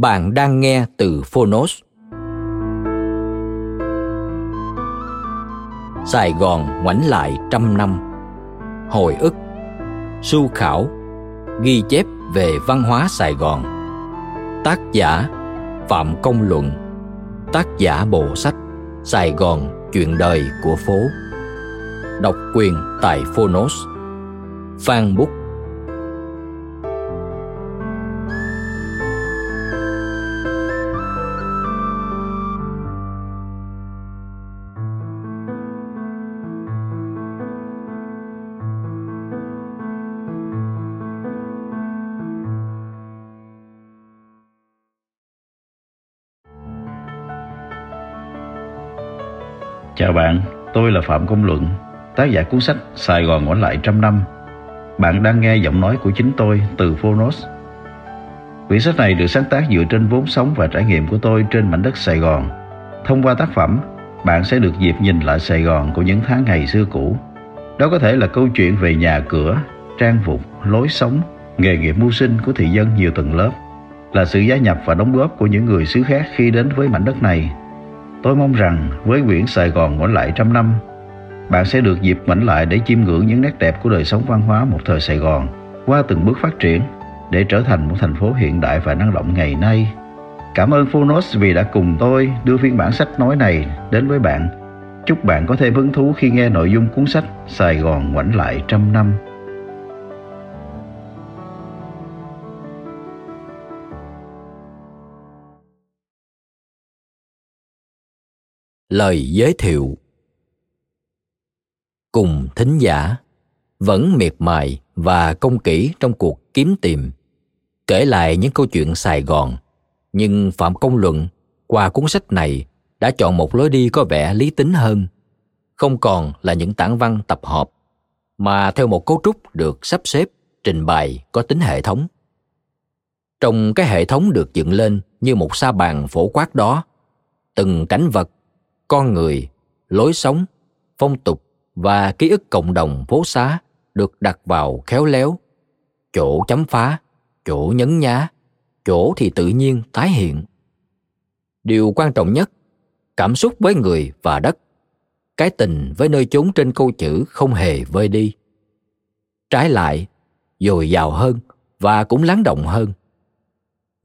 Bạn đang nghe từ Phonos. Sài Gòn ngoảnh lại trăm năm. Hồi ức, Su khảo, Ghi chép về văn hóa Sài Gòn. Tác giả Phạm Công Luận. Tác giả bộ sách Sài Gòn chuyện đời của phố. Độc quyền tại Phonos. Phan Bút Chào bạn, tôi là Phạm Công Luận, tác giả cuốn sách Sài Gòn ngoảnh lại trăm năm. Bạn đang nghe giọng nói của chính tôi từ Phonos. Quyển sách này được sáng tác dựa trên vốn sống và trải nghiệm của tôi trên mảnh đất Sài Gòn. Thông qua tác phẩm, bạn sẽ được dịp nhìn lại Sài Gòn của những tháng ngày xưa cũ. Đó có thể là câu chuyện về nhà cửa, trang phục, lối sống, nghề nghiệp mưu sinh của thị dân nhiều tầng lớp, là sự gia nhập và đóng góp của những người xứ khác khi đến với mảnh đất này Tôi mong rằng với quyển Sài Gòn ngoảnh lại trăm năm, bạn sẽ được dịp ngoảnh lại để chiêm ngưỡng những nét đẹp của đời sống văn hóa một thời Sài Gòn qua từng bước phát triển để trở thành một thành phố hiện đại và năng động ngày nay. Cảm ơn Phonos vì đã cùng tôi đưa phiên bản sách nói này đến với bạn. Chúc bạn có thêm hứng thú khi nghe nội dung cuốn sách Sài Gòn ngoảnh lại trăm năm. Lời giới thiệu. Cùng thính giả vẫn miệt mài và công kỹ trong cuộc kiếm tìm, kể lại những câu chuyện Sài Gòn. Nhưng Phạm Công Luận qua cuốn sách này đã chọn một lối đi có vẻ lý tính hơn, không còn là những tản văn tập hợp, mà theo một cấu trúc được sắp xếp, trình bày có tính hệ thống. Trong cái hệ thống được dựng lên như một sa bàn phổ quát đó, từng cảnh vật con người, lối sống, phong tục và ký ức cộng đồng phố xá được đặt vào khéo léo. Chỗ chấm phá, chỗ nhấn nhá, chỗ thì tự nhiên tái hiện. Điều quan trọng nhất, cảm xúc với người và đất. Cái tình với nơi chốn trên câu chữ không hề vơi đi. Trái lại, dồi dào hơn và cũng lắng động hơn.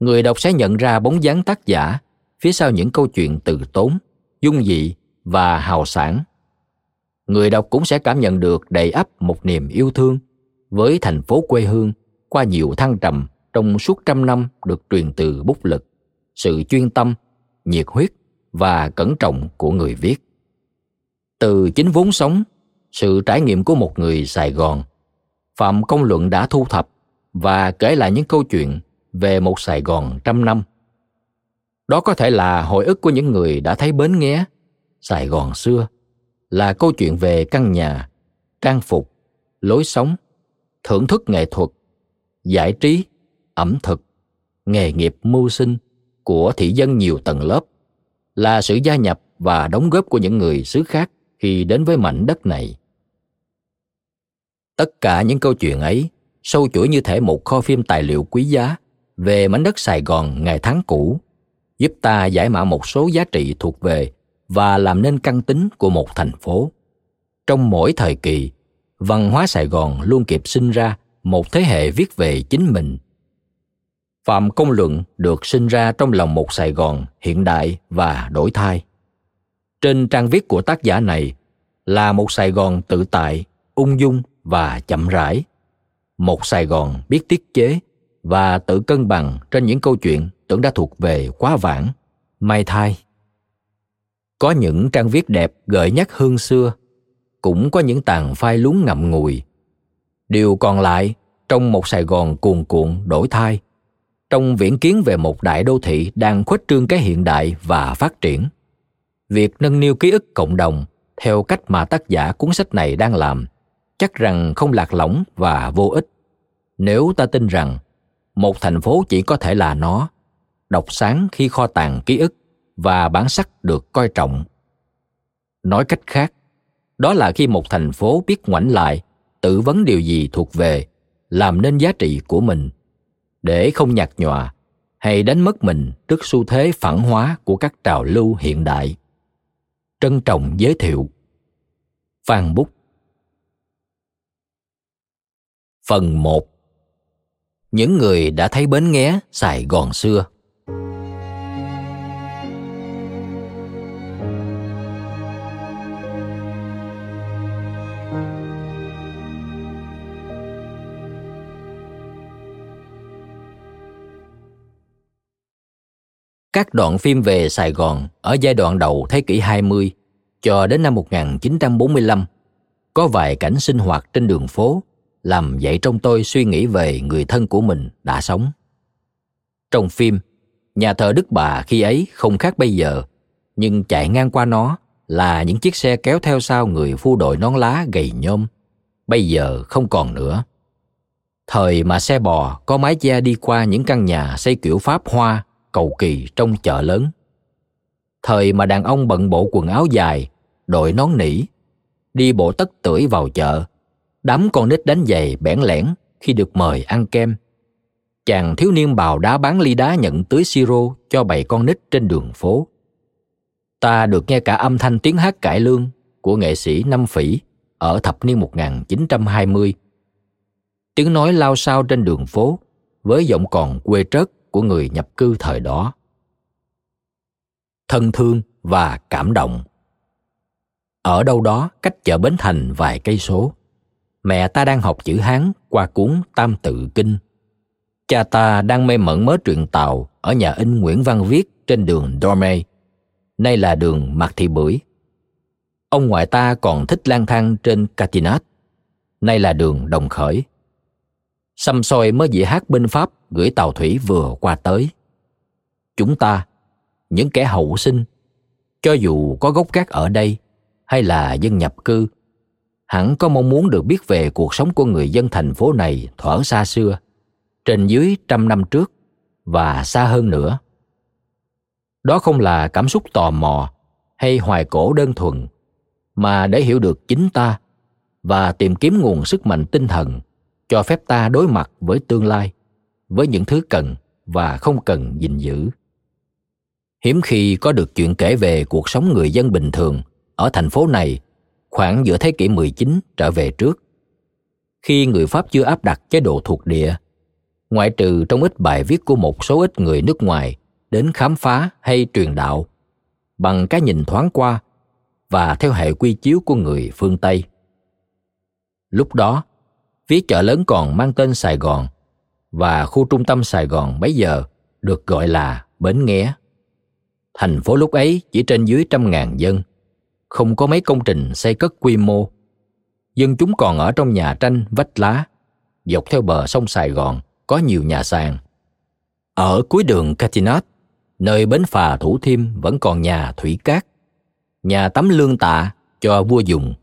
Người đọc sẽ nhận ra bóng dáng tác giả phía sau những câu chuyện từ tốn dung dị và hào sản. Người đọc cũng sẽ cảm nhận được đầy ắp một niềm yêu thương với thành phố quê hương qua nhiều thăng trầm trong suốt trăm năm được truyền từ bút lực, sự chuyên tâm, nhiệt huyết và cẩn trọng của người viết. Từ chính vốn sống, sự trải nghiệm của một người sài gòn, phạm công luận đã thu thập và kể lại những câu chuyện về một sài gòn trăm năm đó có thể là hồi ức của những người đã thấy bến nghé, Sài Gòn xưa, là câu chuyện về căn nhà, trang phục, lối sống, thưởng thức nghệ thuật, giải trí, ẩm thực, nghề nghiệp mưu sinh của thị dân nhiều tầng lớp, là sự gia nhập và đóng góp của những người xứ khác khi đến với mảnh đất này. Tất cả những câu chuyện ấy sâu chuỗi như thể một kho phim tài liệu quý giá về mảnh đất Sài Gòn ngày tháng cũ giúp ta giải mã một số giá trị thuộc về và làm nên căn tính của một thành phố. Trong mỗi thời kỳ, văn hóa sài gòn luôn kịp sinh ra một thế hệ viết về chính mình. Phạm công luận được sinh ra trong lòng một sài gòn hiện đại và đổi thay. Trên trang viết của tác giả này là một sài gòn tự tại, ung dung và chậm rãi. Một sài gòn biết tiết chế và tự cân bằng trên những câu chuyện tưởng đã thuộc về quá vãng. May thai. Có những trang viết đẹp gợi nhắc hương xưa, cũng có những tàn phai lún ngậm ngùi. Điều còn lại, trong một sài gòn cuồn cuộn, đổi thay, trong viễn kiến về một đại đô thị đang khuếch trương cái hiện đại và phát triển, việc nâng niu ký ức cộng đồng theo cách mà tác giả cuốn sách này đang làm chắc rằng không lạc lõng và vô ích. Nếu ta tin rằng một thành phố chỉ có thể là nó đọc sáng khi kho tàng ký ức và bản sắc được coi trọng. Nói cách khác, đó là khi một thành phố biết ngoảnh lại, tự vấn điều gì thuộc về, làm nên giá trị của mình. Để không nhạt nhòa, hay đánh mất mình trước xu thế phản hóa của các trào lưu hiện đại. Trân trọng giới thiệu. Phan bút phần 1 những người đã thấy bến nghé sài gòn xưa. Các đoạn phim về Sài Gòn ở giai đoạn đầu thế kỷ 20 cho đến năm 1945 có vài cảnh sinh hoạt trên đường phố làm dậy trong tôi suy nghĩ về người thân của mình đã sống. Trong phim, nhà thờ Đức Bà khi ấy không khác bây giờ, nhưng chạy ngang qua nó là những chiếc xe kéo theo sau người phu đội nón lá gầy nhôm. Bây giờ không còn nữa. Thời mà xe bò có mái che đi qua những căn nhà xây kiểu Pháp Hoa cầu kỳ trong chợ lớn. Thời mà đàn ông bận bộ quần áo dài, đội nón nỉ, đi bộ tất tưởi vào chợ, đám con nít đánh giày bẽn lẽn khi được mời ăn kem. Chàng thiếu niên bào đá bán ly đá nhận tưới siro cho bầy con nít trên đường phố. Ta được nghe cả âm thanh tiếng hát cải lương của nghệ sĩ Năm Phỉ ở thập niên 1920. Tiếng nói lao sao trên đường phố với giọng còn quê trớt của người nhập cư thời đó. Thân thương và cảm động. Ở đâu đó cách chợ bến thành vài cây số, mẹ ta đang học chữ hán qua cuốn tam tự kinh. Cha ta đang mê mẩn mớ truyện tàu ở nhà in nguyễn văn viết trên đường dorme. Nay là đường mạc thị bưởi. Ông ngoại ta còn thích lang thang trên catinat nay là đường đồng khởi xăm soi mới dĩa hát binh Pháp gửi tàu thủy vừa qua tới. Chúng ta, những kẻ hậu sinh, cho dù có gốc gác ở đây hay là dân nhập cư, hẳn có mong muốn được biết về cuộc sống của người dân thành phố này thuở xa xưa, trên dưới trăm năm trước và xa hơn nữa. Đó không là cảm xúc tò mò hay hoài cổ đơn thuần, mà để hiểu được chính ta và tìm kiếm nguồn sức mạnh tinh thần cho phép ta đối mặt với tương lai với những thứ cần và không cần gìn giữ hiếm khi có được chuyện kể về cuộc sống người dân bình thường ở thành phố này khoảng giữa thế kỷ 19 trở về trước. Khi người Pháp chưa áp đặt chế độ thuộc địa, ngoại trừ trong ít bài viết của một số ít người nước ngoài đến khám phá hay truyền đạo bằng cái nhìn thoáng qua và theo hệ quy chiếu của người phương Tây. Lúc đó, phía chợ lớn còn mang tên Sài Gòn và khu trung tâm Sài Gòn bấy giờ được gọi là Bến Nghé. Thành phố lúc ấy chỉ trên dưới trăm ngàn dân, không có mấy công trình xây cất quy mô. Dân chúng còn ở trong nhà tranh vách lá, dọc theo bờ sông Sài Gòn có nhiều nhà sàn. Ở cuối đường Catinat, nơi bến phà Thủ Thiêm vẫn còn nhà Thủy Cát, nhà tắm lương tạ cho vua dùng.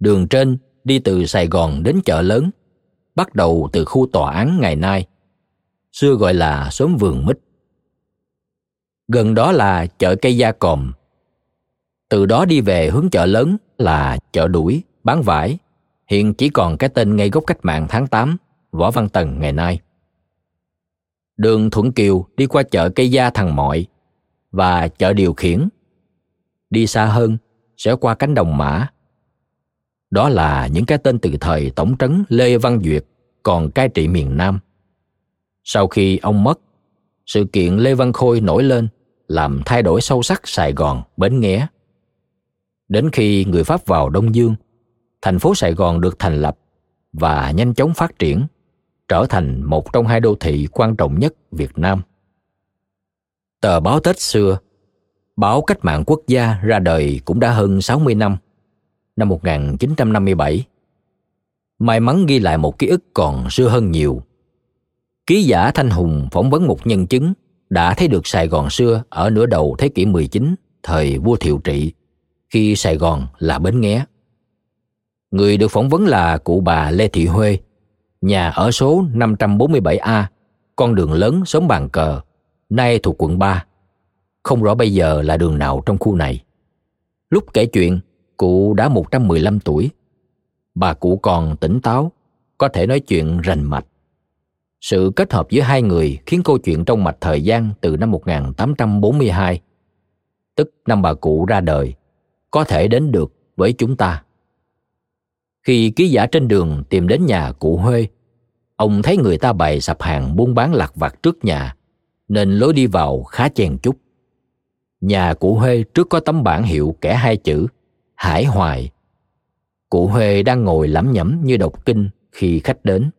Đường trên đi từ Sài Gòn đến chợ lớn, bắt đầu từ khu tòa án ngày nay, xưa gọi là xóm vườn mít. Gần đó là chợ cây gia còm. Từ đó đi về hướng chợ lớn là chợ đuổi, bán vải, hiện chỉ còn cái tên ngay gốc cách mạng tháng 8, Võ Văn Tần ngày nay. Đường Thuận Kiều đi qua chợ cây gia thằng Mọi và chợ Điều Khiển. Đi xa hơn sẽ qua cánh đồng mã đó là những cái tên từ thời Tổng trấn Lê Văn Duyệt còn cai trị miền Nam. Sau khi ông mất, sự kiện Lê Văn Khôi nổi lên làm thay đổi sâu sắc Sài Gòn, Bến Nghé. Đến khi người Pháp vào Đông Dương, thành phố Sài Gòn được thành lập và nhanh chóng phát triển, trở thành một trong hai đô thị quan trọng nhất Việt Nam. Tờ báo Tết xưa, báo Cách mạng Quốc gia ra đời cũng đã hơn 60 năm, năm 1957. May mắn ghi lại một ký ức còn xưa hơn nhiều. Ký giả Thanh Hùng phỏng vấn một nhân chứng đã thấy được Sài Gòn xưa ở nửa đầu thế kỷ 19, thời vua Thiệu Trị, khi Sài Gòn là bến nghé. Người được phỏng vấn là cụ bà Lê Thị Huê, nhà ở số 547A, con đường lớn xóm Bàn Cờ, nay thuộc quận 3. Không rõ bây giờ là đường nào trong khu này. Lúc kể chuyện, cụ đã 115 tuổi. Bà cụ còn tỉnh táo, có thể nói chuyện rành mạch. Sự kết hợp giữa hai người khiến câu chuyện trong mạch thời gian từ năm 1842, tức năm bà cụ ra đời, có thể đến được với chúng ta. Khi ký giả trên đường tìm đến nhà cụ Huê, ông thấy người ta bày sạp hàng buôn bán lạc vặt trước nhà, nên lối đi vào khá chen chúc. Nhà cụ Huê trước có tấm bảng hiệu kẻ hai chữ Hải Hoài. Cụ Huê đang ngồi lẩm nhẩm như đọc kinh khi khách đến.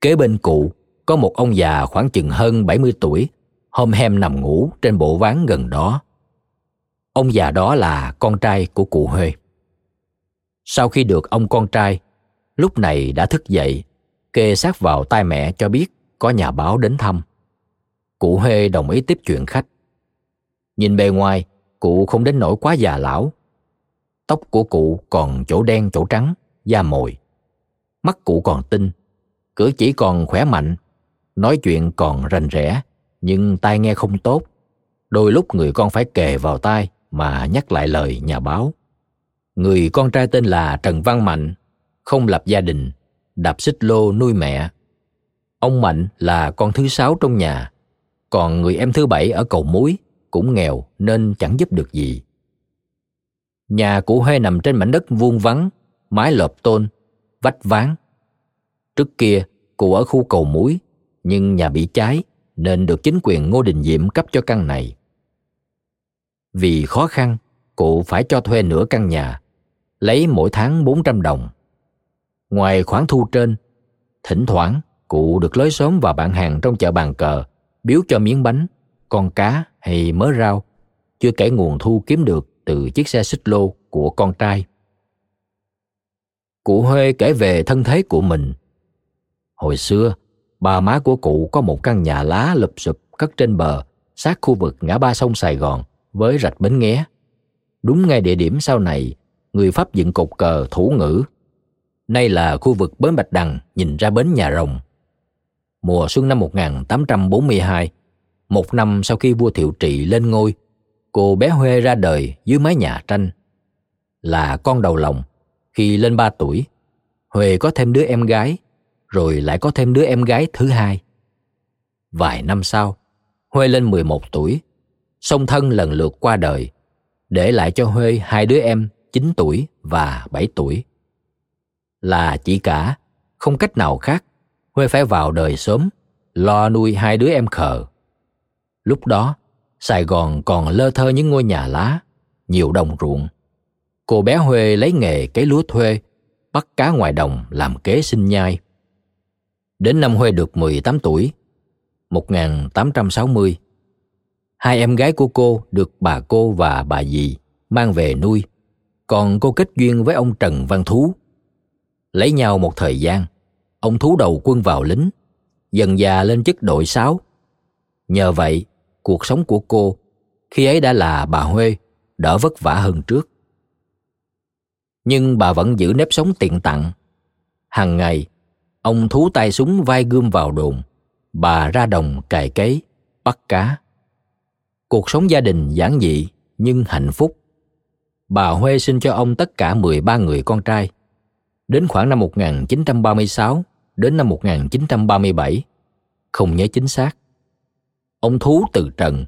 Kế bên cụ có một ông già khoảng chừng hơn 70 tuổi, hôm hem nằm ngủ trên bộ ván gần đó. Ông già đó là con trai của cụ Huê. Sau khi được ông con trai, lúc này đã thức dậy, kê sát vào tai mẹ cho biết có nhà báo đến thăm. Cụ Huê đồng ý tiếp chuyện khách. Nhìn bề ngoài, cụ không đến nỗi quá già lão. Tóc của cụ còn chỗ đen chỗ trắng, da mồi. Mắt cụ còn tinh, cử chỉ còn khỏe mạnh, nói chuyện còn rành rẽ, nhưng tai nghe không tốt. Đôi lúc người con phải kề vào tai mà nhắc lại lời nhà báo. Người con trai tên là Trần Văn Mạnh, không lập gia đình, đạp xích lô nuôi mẹ. Ông Mạnh là con thứ sáu trong nhà, còn người em thứ bảy ở cầu muối cũng nghèo nên chẳng giúp được gì. Nhà cụ Huê nằm trên mảnh đất vuông vắng, mái lợp tôn, vách ván. Trước kia, cụ ở khu cầu muối, nhưng nhà bị cháy nên được chính quyền Ngô Đình Diệm cấp cho căn này. Vì khó khăn, cụ phải cho thuê nửa căn nhà, lấy mỗi tháng 400 đồng. Ngoài khoản thu trên, thỉnh thoảng cụ được lối xóm và bạn hàng trong chợ bàn cờ biếu cho miếng bánh, con cá hay mớ rau, chưa kể nguồn thu kiếm được từ chiếc xe xích lô của con trai. Cụ Huê kể về thân thế của mình. Hồi xưa, bà má của cụ có một căn nhà lá lụp sụp cất trên bờ, sát khu vực ngã ba sông Sài Gòn với rạch Bến Nghé. Đúng ngay địa điểm sau này, người Pháp dựng cột cờ thủ ngữ. Nay là khu vực bến Bạch Đằng nhìn ra bến Nhà Rồng. Mùa xuân năm 1842, một năm sau khi vua Thiệu Trị lên ngôi, cô bé Huê ra đời dưới mái nhà tranh. Là con đầu lòng, khi lên ba tuổi, Huê có thêm đứa em gái, rồi lại có thêm đứa em gái thứ hai. Vài năm sau, Huê lên 11 tuổi, song thân lần lượt qua đời, để lại cho Huê hai đứa em 9 tuổi và 7 tuổi. Là chỉ cả, không cách nào khác, Huê phải vào đời sớm, lo nuôi hai đứa em khờ. Lúc đó, Sài Gòn còn lơ thơ những ngôi nhà lá, nhiều đồng ruộng. Cô bé Huê lấy nghề cấy lúa thuê, bắt cá ngoài đồng làm kế sinh nhai. Đến năm Huê được 18 tuổi, 1860, hai em gái của cô được bà cô và bà dì mang về nuôi, còn cô kết duyên với ông Trần Văn Thú. Lấy nhau một thời gian, ông Thú đầu quân vào lính, dần già lên chức đội sáu. Nhờ vậy, cuộc sống của cô khi ấy đã là bà Huê đỡ vất vả hơn trước. Nhưng bà vẫn giữ nếp sống tiện tặng. Hàng ngày, ông thú tay súng vai gươm vào đồn, bà ra đồng cày cấy, bắt cá. Cuộc sống gia đình giản dị nhưng hạnh phúc. Bà Huê sinh cho ông tất cả 13 người con trai. Đến khoảng năm 1936 đến năm 1937, không nhớ chính xác. Ông Thú từ trần,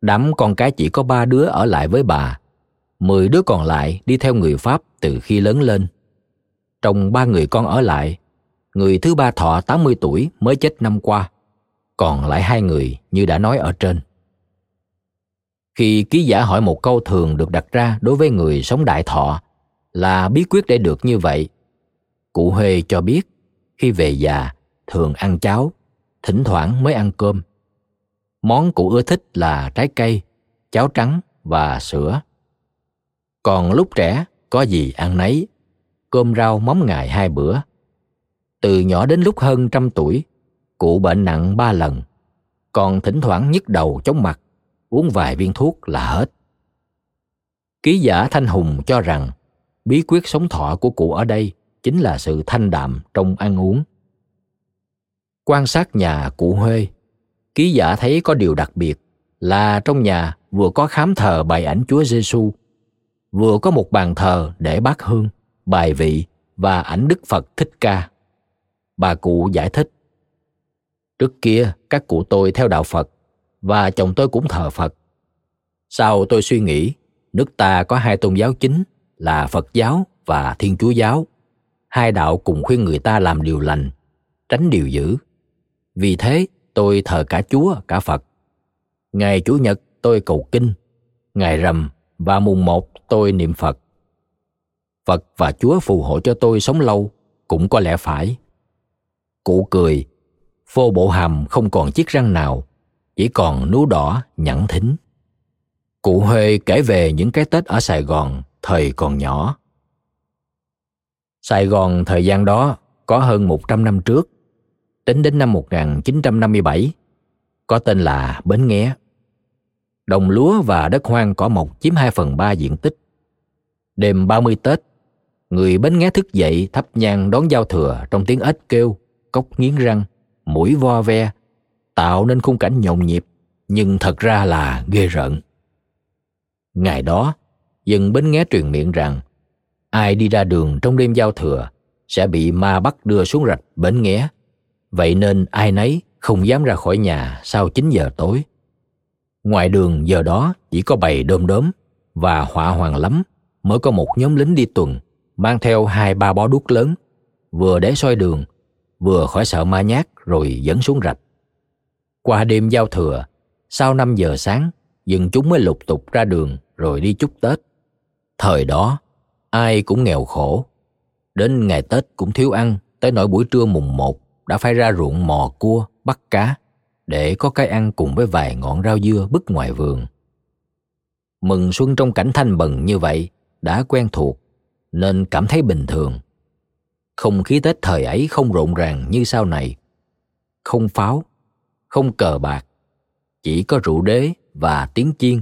đám con cái chỉ có ba đứa ở lại với bà. Mười đứa còn lại đi theo người Pháp từ khi lớn lên. Trong ba người con ở lại, người thứ ba thọ 80 tuổi mới chết năm qua, còn lại hai người như đã nói ở trên. Khi ký giả hỏi một câu thường được đặt ra đối với người sống đại thọ là bí quyết để được như vậy, cụ Huê cho biết khi về già thường ăn cháo, thỉnh thoảng mới ăn cơm. Món cụ ưa thích là trái cây, cháo trắng và sữa. Còn lúc trẻ có gì ăn nấy, cơm rau móng ngày hai bữa. Từ nhỏ đến lúc hơn trăm tuổi, cụ bệnh nặng ba lần, còn thỉnh thoảng nhức đầu chóng mặt, uống vài viên thuốc là hết. Ký giả Thanh Hùng cho rằng bí quyết sống thọ của cụ ở đây chính là sự thanh đạm trong ăn uống. Quan sát nhà cụ Huê, ký giả thấy có điều đặc biệt là trong nhà vừa có khám thờ bài ảnh Chúa Giêsu, vừa có một bàn thờ để bát hương, bài vị và ảnh Đức Phật Thích Ca. Bà cụ giải thích Trước kia các cụ tôi theo đạo Phật và chồng tôi cũng thờ Phật. Sau tôi suy nghĩ, nước ta có hai tôn giáo chính là Phật giáo và Thiên Chúa giáo. Hai đạo cùng khuyên người ta làm điều lành, tránh điều dữ. Vì thế, tôi thờ cả Chúa, cả Phật. Ngày Chủ nhật tôi cầu kinh, ngày rằm và mùng một tôi niệm Phật. Phật và Chúa phù hộ cho tôi sống lâu, cũng có lẽ phải. Cụ cười, phô bộ hàm không còn chiếc răng nào, chỉ còn nú đỏ nhẵn thính. Cụ Huê kể về những cái Tết ở Sài Gòn thời còn nhỏ. Sài Gòn thời gian đó có hơn 100 năm trước, tính đến năm 1957, có tên là Bến Nghé. Đồng lúa và đất hoang cỏ mọc chiếm 2 phần 3 diện tích. Đêm 30 Tết, người Bến Nghé thức dậy thắp nhang đón giao thừa trong tiếng ếch kêu, cốc nghiến răng, mũi vo ve, tạo nên khung cảnh nhộn nhịp, nhưng thật ra là ghê rợn. Ngày đó, dân Bến Nghé truyền miệng rằng ai đi ra đường trong đêm giao thừa sẽ bị ma bắt đưa xuống rạch Bến Nghé. Vậy nên ai nấy không dám ra khỏi nhà sau 9 giờ tối. Ngoài đường giờ đó chỉ có bầy đom đóm và họa hoàng lắm mới có một nhóm lính đi tuần mang theo hai ba bó đuốc lớn vừa để soi đường vừa khỏi sợ ma nhát rồi dẫn xuống rạch. Qua đêm giao thừa, sau 5 giờ sáng, dân chúng mới lục tục ra đường rồi đi chúc Tết. Thời đó, ai cũng nghèo khổ. Đến ngày Tết cũng thiếu ăn, tới nỗi buổi trưa mùng 1 đã phải ra ruộng mò cua, bắt cá để có cái ăn cùng với vài ngọn rau dưa bứt ngoài vườn. Mừng xuân trong cảnh thanh bần như vậy đã quen thuộc nên cảm thấy bình thường. Không khí Tết thời ấy không rộn ràng như sau này. Không pháo, không cờ bạc, chỉ có rượu đế và tiếng chiên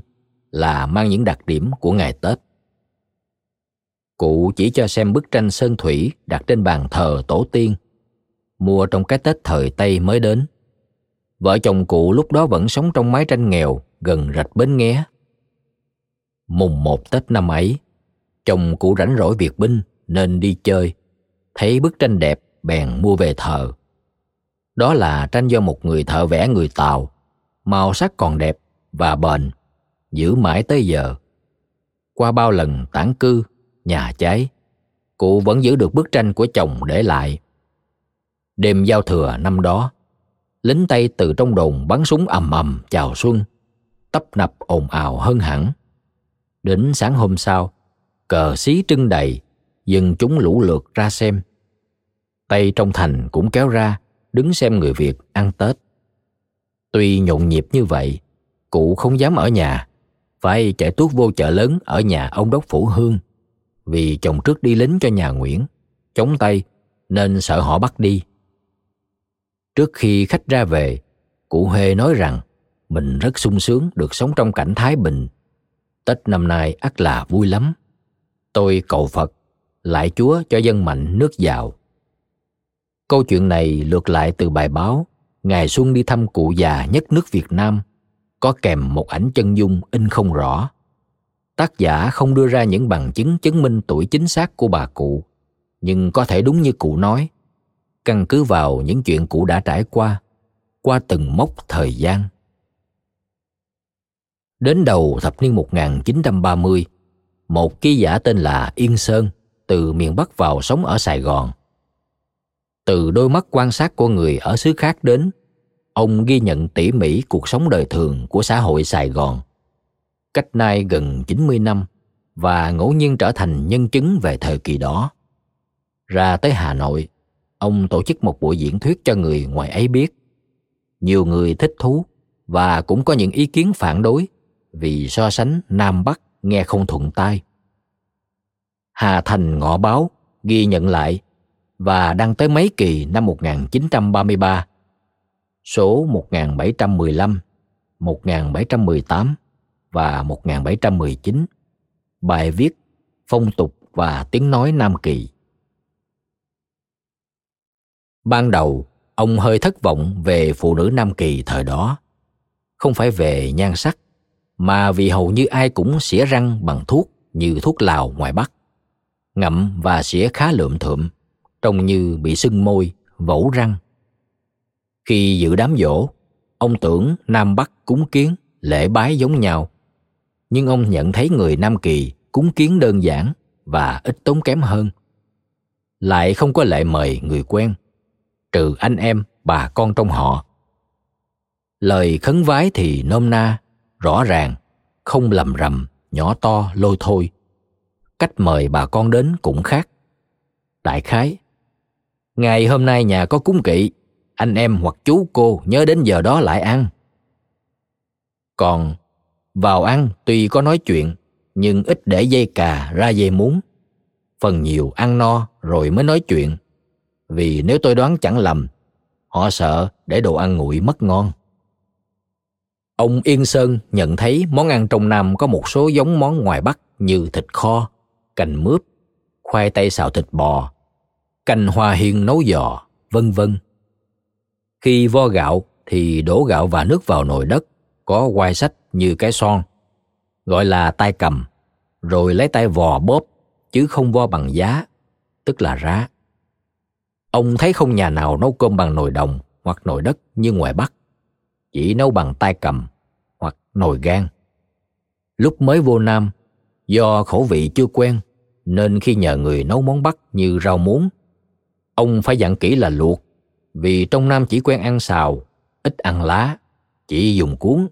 là mang những đặc điểm của ngày Tết. Cụ chỉ cho xem bức tranh sơn thủy đặt trên bàn thờ tổ tiên, mua trong cái Tết thời Tây mới đến. Vợ chồng cụ lúc đó vẫn sống trong mái tranh nghèo gần rạch Bến Nghé. Mùng một Tết năm ấy, chồng cụ rảnh rỗi việc binh nên đi chơi. Thấy bức tranh đẹp bèn mua về thờ. Đó là tranh do một người thợ vẽ người Tàu, màu sắc còn đẹp và bền, giữ mãi tới giờ. Qua bao lần tản cư, nhà cháy, cụ vẫn giữ được bức tranh của chồng để lại. Đêm giao thừa năm đó, lính Tây từ trong đồn bắn súng ầm ầm chào xuân, tấp nập ồn ào hơn hẳn. Đến sáng hôm sau, cờ xí trưng đầy, dân chúng lũ lượt ra xem. Tây trong thành cũng kéo ra, đứng xem người Việt ăn Tết. Tuy nhộn nhịp như vậy, cụ không dám ở nhà, phải chạy tuốt vô chợ lớn ở nhà ông đốc phủ hương. Vì chồng trước đi lính cho nhà Nguyễn, chống tay nên sợ họ bắt đi. Trước khi khách ra về, cụ Huê nói rằng mình rất sung sướng được sống trong cảnh thái bình. Tết năm nay ắt là vui lắm. Tôi cầu Phật, lại Chúa cho dân mạnh nước giàu. Câu chuyện này lượt lại từ bài báo Ngày Xuân đi thăm cụ già nhất nước Việt Nam có kèm một ảnh chân dung in không rõ. Tác giả không đưa ra những bằng chứng chứng minh tuổi chính xác của bà cụ, nhưng có thể đúng như cụ nói, căn cứ vào những chuyện cũ đã trải qua, qua từng mốc thời gian. Đến đầu thập niên 1930, một ký giả tên là Yên Sơn từ miền Bắc vào sống ở Sài Gòn. Từ đôi mắt quan sát của người ở xứ khác đến, ông ghi nhận tỉ mỉ cuộc sống đời thường của xã hội Sài Gòn. Cách nay gần 90 năm và ngẫu nhiên trở thành nhân chứng về thời kỳ đó. Ra tới Hà Nội, ông tổ chức một buổi diễn thuyết cho người ngoài ấy biết. Nhiều người thích thú và cũng có những ý kiến phản đối vì so sánh Nam Bắc nghe không thuận tai. Hà Thành Ngọ Báo ghi nhận lại và đăng tới mấy kỳ năm 1933, số 1715, 1718 và 1719, bài viết Phong tục và tiếng nói Nam Kỳ. Ban đầu, ông hơi thất vọng về phụ nữ Nam Kỳ thời đó. Không phải về nhan sắc, mà vì hầu như ai cũng xỉa răng bằng thuốc như thuốc lào ngoài Bắc. Ngậm và xỉa khá lượm thượm, trông như bị sưng môi, vẩu răng. Khi dự đám dỗ, ông tưởng Nam Bắc cúng kiến, lễ bái giống nhau. Nhưng ông nhận thấy người Nam Kỳ cúng kiến đơn giản và ít tốn kém hơn. Lại không có lệ mời người quen, trừ anh em, bà con trong họ. Lời khấn vái thì nôm na, rõ ràng, không lầm rầm, nhỏ to, lôi thôi. Cách mời bà con đến cũng khác. Đại khái, ngày hôm nay nhà có cúng kỵ, anh em hoặc chú cô nhớ đến giờ đó lại ăn. Còn vào ăn tuy có nói chuyện, nhưng ít để dây cà ra dây muốn. Phần nhiều ăn no rồi mới nói chuyện. Vì nếu tôi đoán chẳng lầm, họ sợ để đồ ăn nguội mất ngon. Ông Yên Sơn nhận thấy món ăn trong Nam có một số giống món ngoài Bắc như thịt kho, cành mướp, khoai tây xào thịt bò, canh hoa hiên nấu giò, vân vân. Khi vo gạo thì đổ gạo và nước vào nồi đất có quai sách như cái son, gọi là tay cầm, rồi lấy tay vò bóp chứ không vo bằng giá, tức là rá. Ông thấy không nhà nào nấu cơm bằng nồi đồng hoặc nồi đất như ngoài Bắc, chỉ nấu bằng tay cầm hoặc nồi gan. Lúc mới vô Nam, do khẩu vị chưa quen, nên khi nhờ người nấu món Bắc như rau muống, ông phải dặn kỹ là luộc, vì trong Nam chỉ quen ăn xào, ít ăn lá, chỉ dùng cuốn.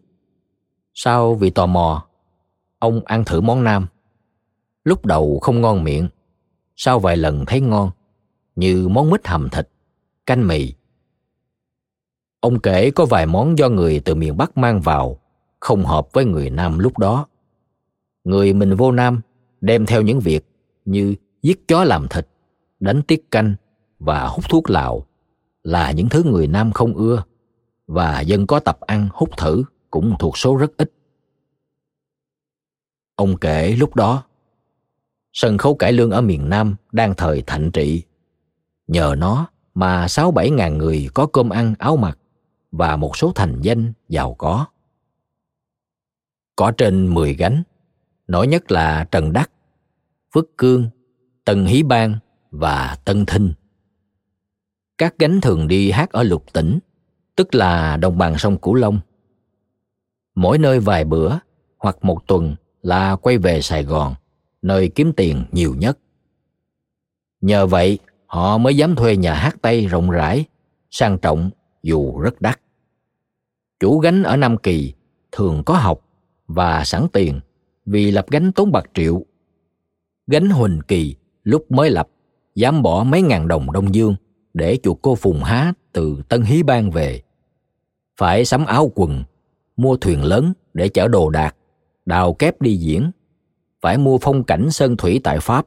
Sau vì tò mò, ông ăn thử món Nam. Lúc đầu không ngon miệng, sau vài lần thấy ngon, như món mít hầm thịt, canh mì. Ông kể có vài món do người từ miền Bắc mang vào, không hợp với người Nam lúc đó. Người mình vô Nam đem theo những việc như giết chó làm thịt, đánh tiết canh và hút thuốc lào là những thứ người Nam không ưa và dân có tập ăn hút thử cũng thuộc số rất ít. Ông kể lúc đó, sân khấu cải lương ở miền Nam đang thời thạnh trị. Nhờ nó mà sáu bảy ngàn người có cơm ăn áo mặc và một số thành danh giàu có. Có trên 10 gánh, nổi nhất là Trần Đắc, Phước Cương, Tân Hí Bang và Tân Thinh. Các gánh thường đi hát ở lục tỉnh, tức là đồng bằng sông Cửu Long. Mỗi nơi vài bữa hoặc một tuần là quay về Sài Gòn, nơi kiếm tiền nhiều nhất. Nhờ vậy, họ mới dám thuê nhà hát Tây rộng rãi, sang trọng dù rất đắt. Chủ gánh ở Nam Kỳ thường có học và sẵn tiền vì lập gánh tốn bạc triệu. Gánh Huỳnh Kỳ lúc mới lập dám bỏ mấy ngàn đồng Đông Dương để chuộc cô Phùng Há từ Tân Hí Ban về. Phải sắm áo quần, mua thuyền lớn để chở đồ đạc, đào kép đi diễn. Phải mua phong cảnh sơn thủy tại Pháp,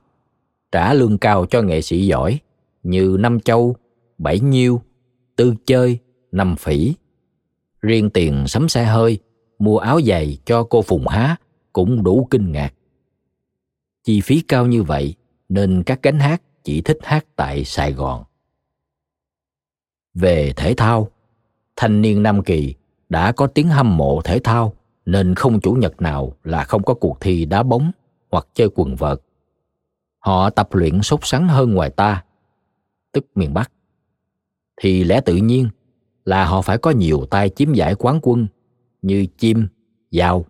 trả lương cao cho nghệ sĩ giỏi như Năm Châu, Bảy Nhiêu, Tư Chơi, Năm Phỉ. Riêng tiền sắm xe hơi, mua áo giày cho cô Phùng Há cũng đủ kinh ngạc. Chi phí cao như vậy nên các cánh hát chỉ thích hát tại Sài Gòn. Về thể thao, thanh niên Nam Kỳ đã có tiếng hâm mộ thể thao nên không chủ nhật nào là không có cuộc thi đá bóng hoặc chơi quần vợt. Họ tập luyện sốt sắng hơn ngoài ta, tức miền Bắc. Thì lẽ tự nhiên là họ phải có nhiều tay chiếm giải quán quân như chim, dao.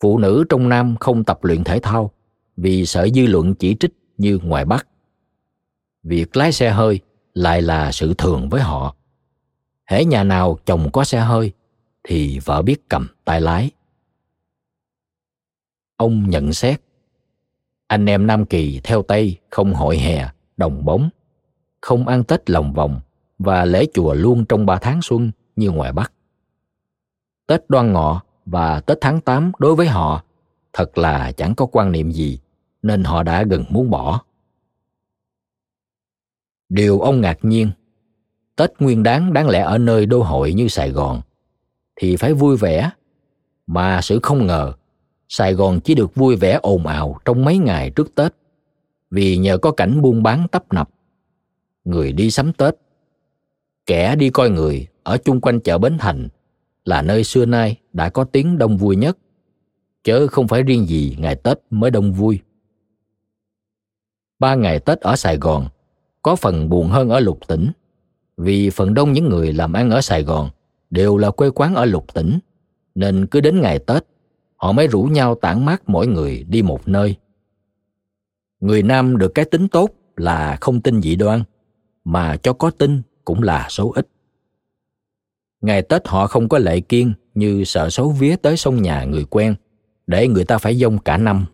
phụ nữ trong Nam không tập luyện thể thao vì sợ dư luận chỉ trích như ngoài Bắc. Việc lái xe hơi lại là sự thường với họ. Hễ nhà nào chồng có xe hơi thì vợ biết cầm tay lái. Ông nhận xét anh em Nam Kỳ theo Tây không hội hè, đồng bóng, không ăn Tết lòng vòng và lễ chùa luôn trong ba tháng xuân như ngoài Bắc. Tết đoan ngọ và Tết tháng 8 đối với họ thật là chẳng có quan niệm gì nên họ đã gần muốn bỏ. Điều ông ngạc nhiên, Tết nguyên đáng đáng lẽ ở nơi đô hội như Sài Gòn thì phải vui vẻ, mà sự không ngờ Sài Gòn chỉ được vui vẻ ồn ào trong mấy ngày trước Tết vì nhờ có cảnh buôn bán tấp nập. Người đi sắm Tết, kẻ đi coi người ở chung quanh chợ Bến Thành là nơi xưa nay đã có tiếng đông vui nhất, chớ không phải riêng gì ngày Tết mới đông vui. Ba ngày Tết ở Sài Gòn có phần buồn hơn ở lục tỉnh, vì phần đông những người làm ăn ở Sài Gòn đều là quê quán ở lục tỉnh, nên cứ đến ngày Tết họ mới rủ nhau tản mát mỗi người đi một nơi. Người Nam được cái tính tốt là không tin dị đoan, mà cho có tin cũng là số ít. Ngày Tết họ không có lệ kiên như sợ xấu vía tới sông nhà người quen, để người ta phải dông cả năm.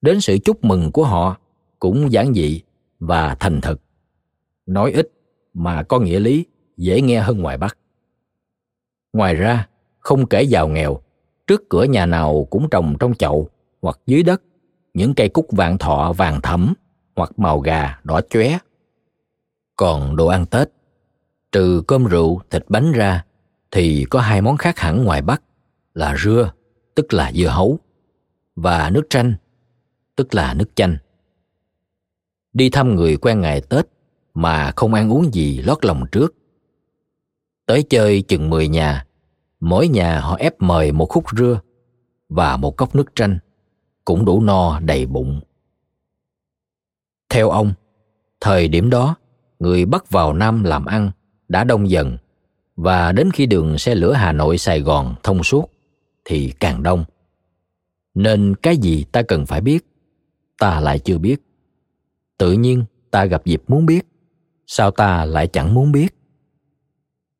Đến sự chúc mừng của họ cũng giản dị và thành thực. Nói ít mà có nghĩa lý dễ nghe hơn ngoài Bắc. Ngoài ra, không kể giàu nghèo, trước cửa nhà nào cũng trồng trong chậu hoặc dưới đất những cây cúc vàng thọ vàng thẫm hoặc màu gà đỏ chóe. Còn đồ ăn Tết, trừ cơm rượu, thịt bánh ra, thì có hai món khác hẳn ngoài Bắc là rưa, tức là dưa hấu, và nước chanh, tức là nước chanh. Đi thăm người quen ngày Tết mà không ăn uống gì lót lòng trước. Tới chơi chừng 10 nhà mỗi nhà họ ép mời một khúc rưa và một cốc nước chanh cũng đủ no đầy bụng theo ông thời điểm đó người bắt vào nam làm ăn đã đông dần và đến khi đường xe lửa hà nội sài gòn thông suốt thì càng đông. Nên cái gì ta cần phải biết ta lại chưa biết. Tự nhiên ta gặp dịp muốn biết sao ta lại chẳng muốn biết?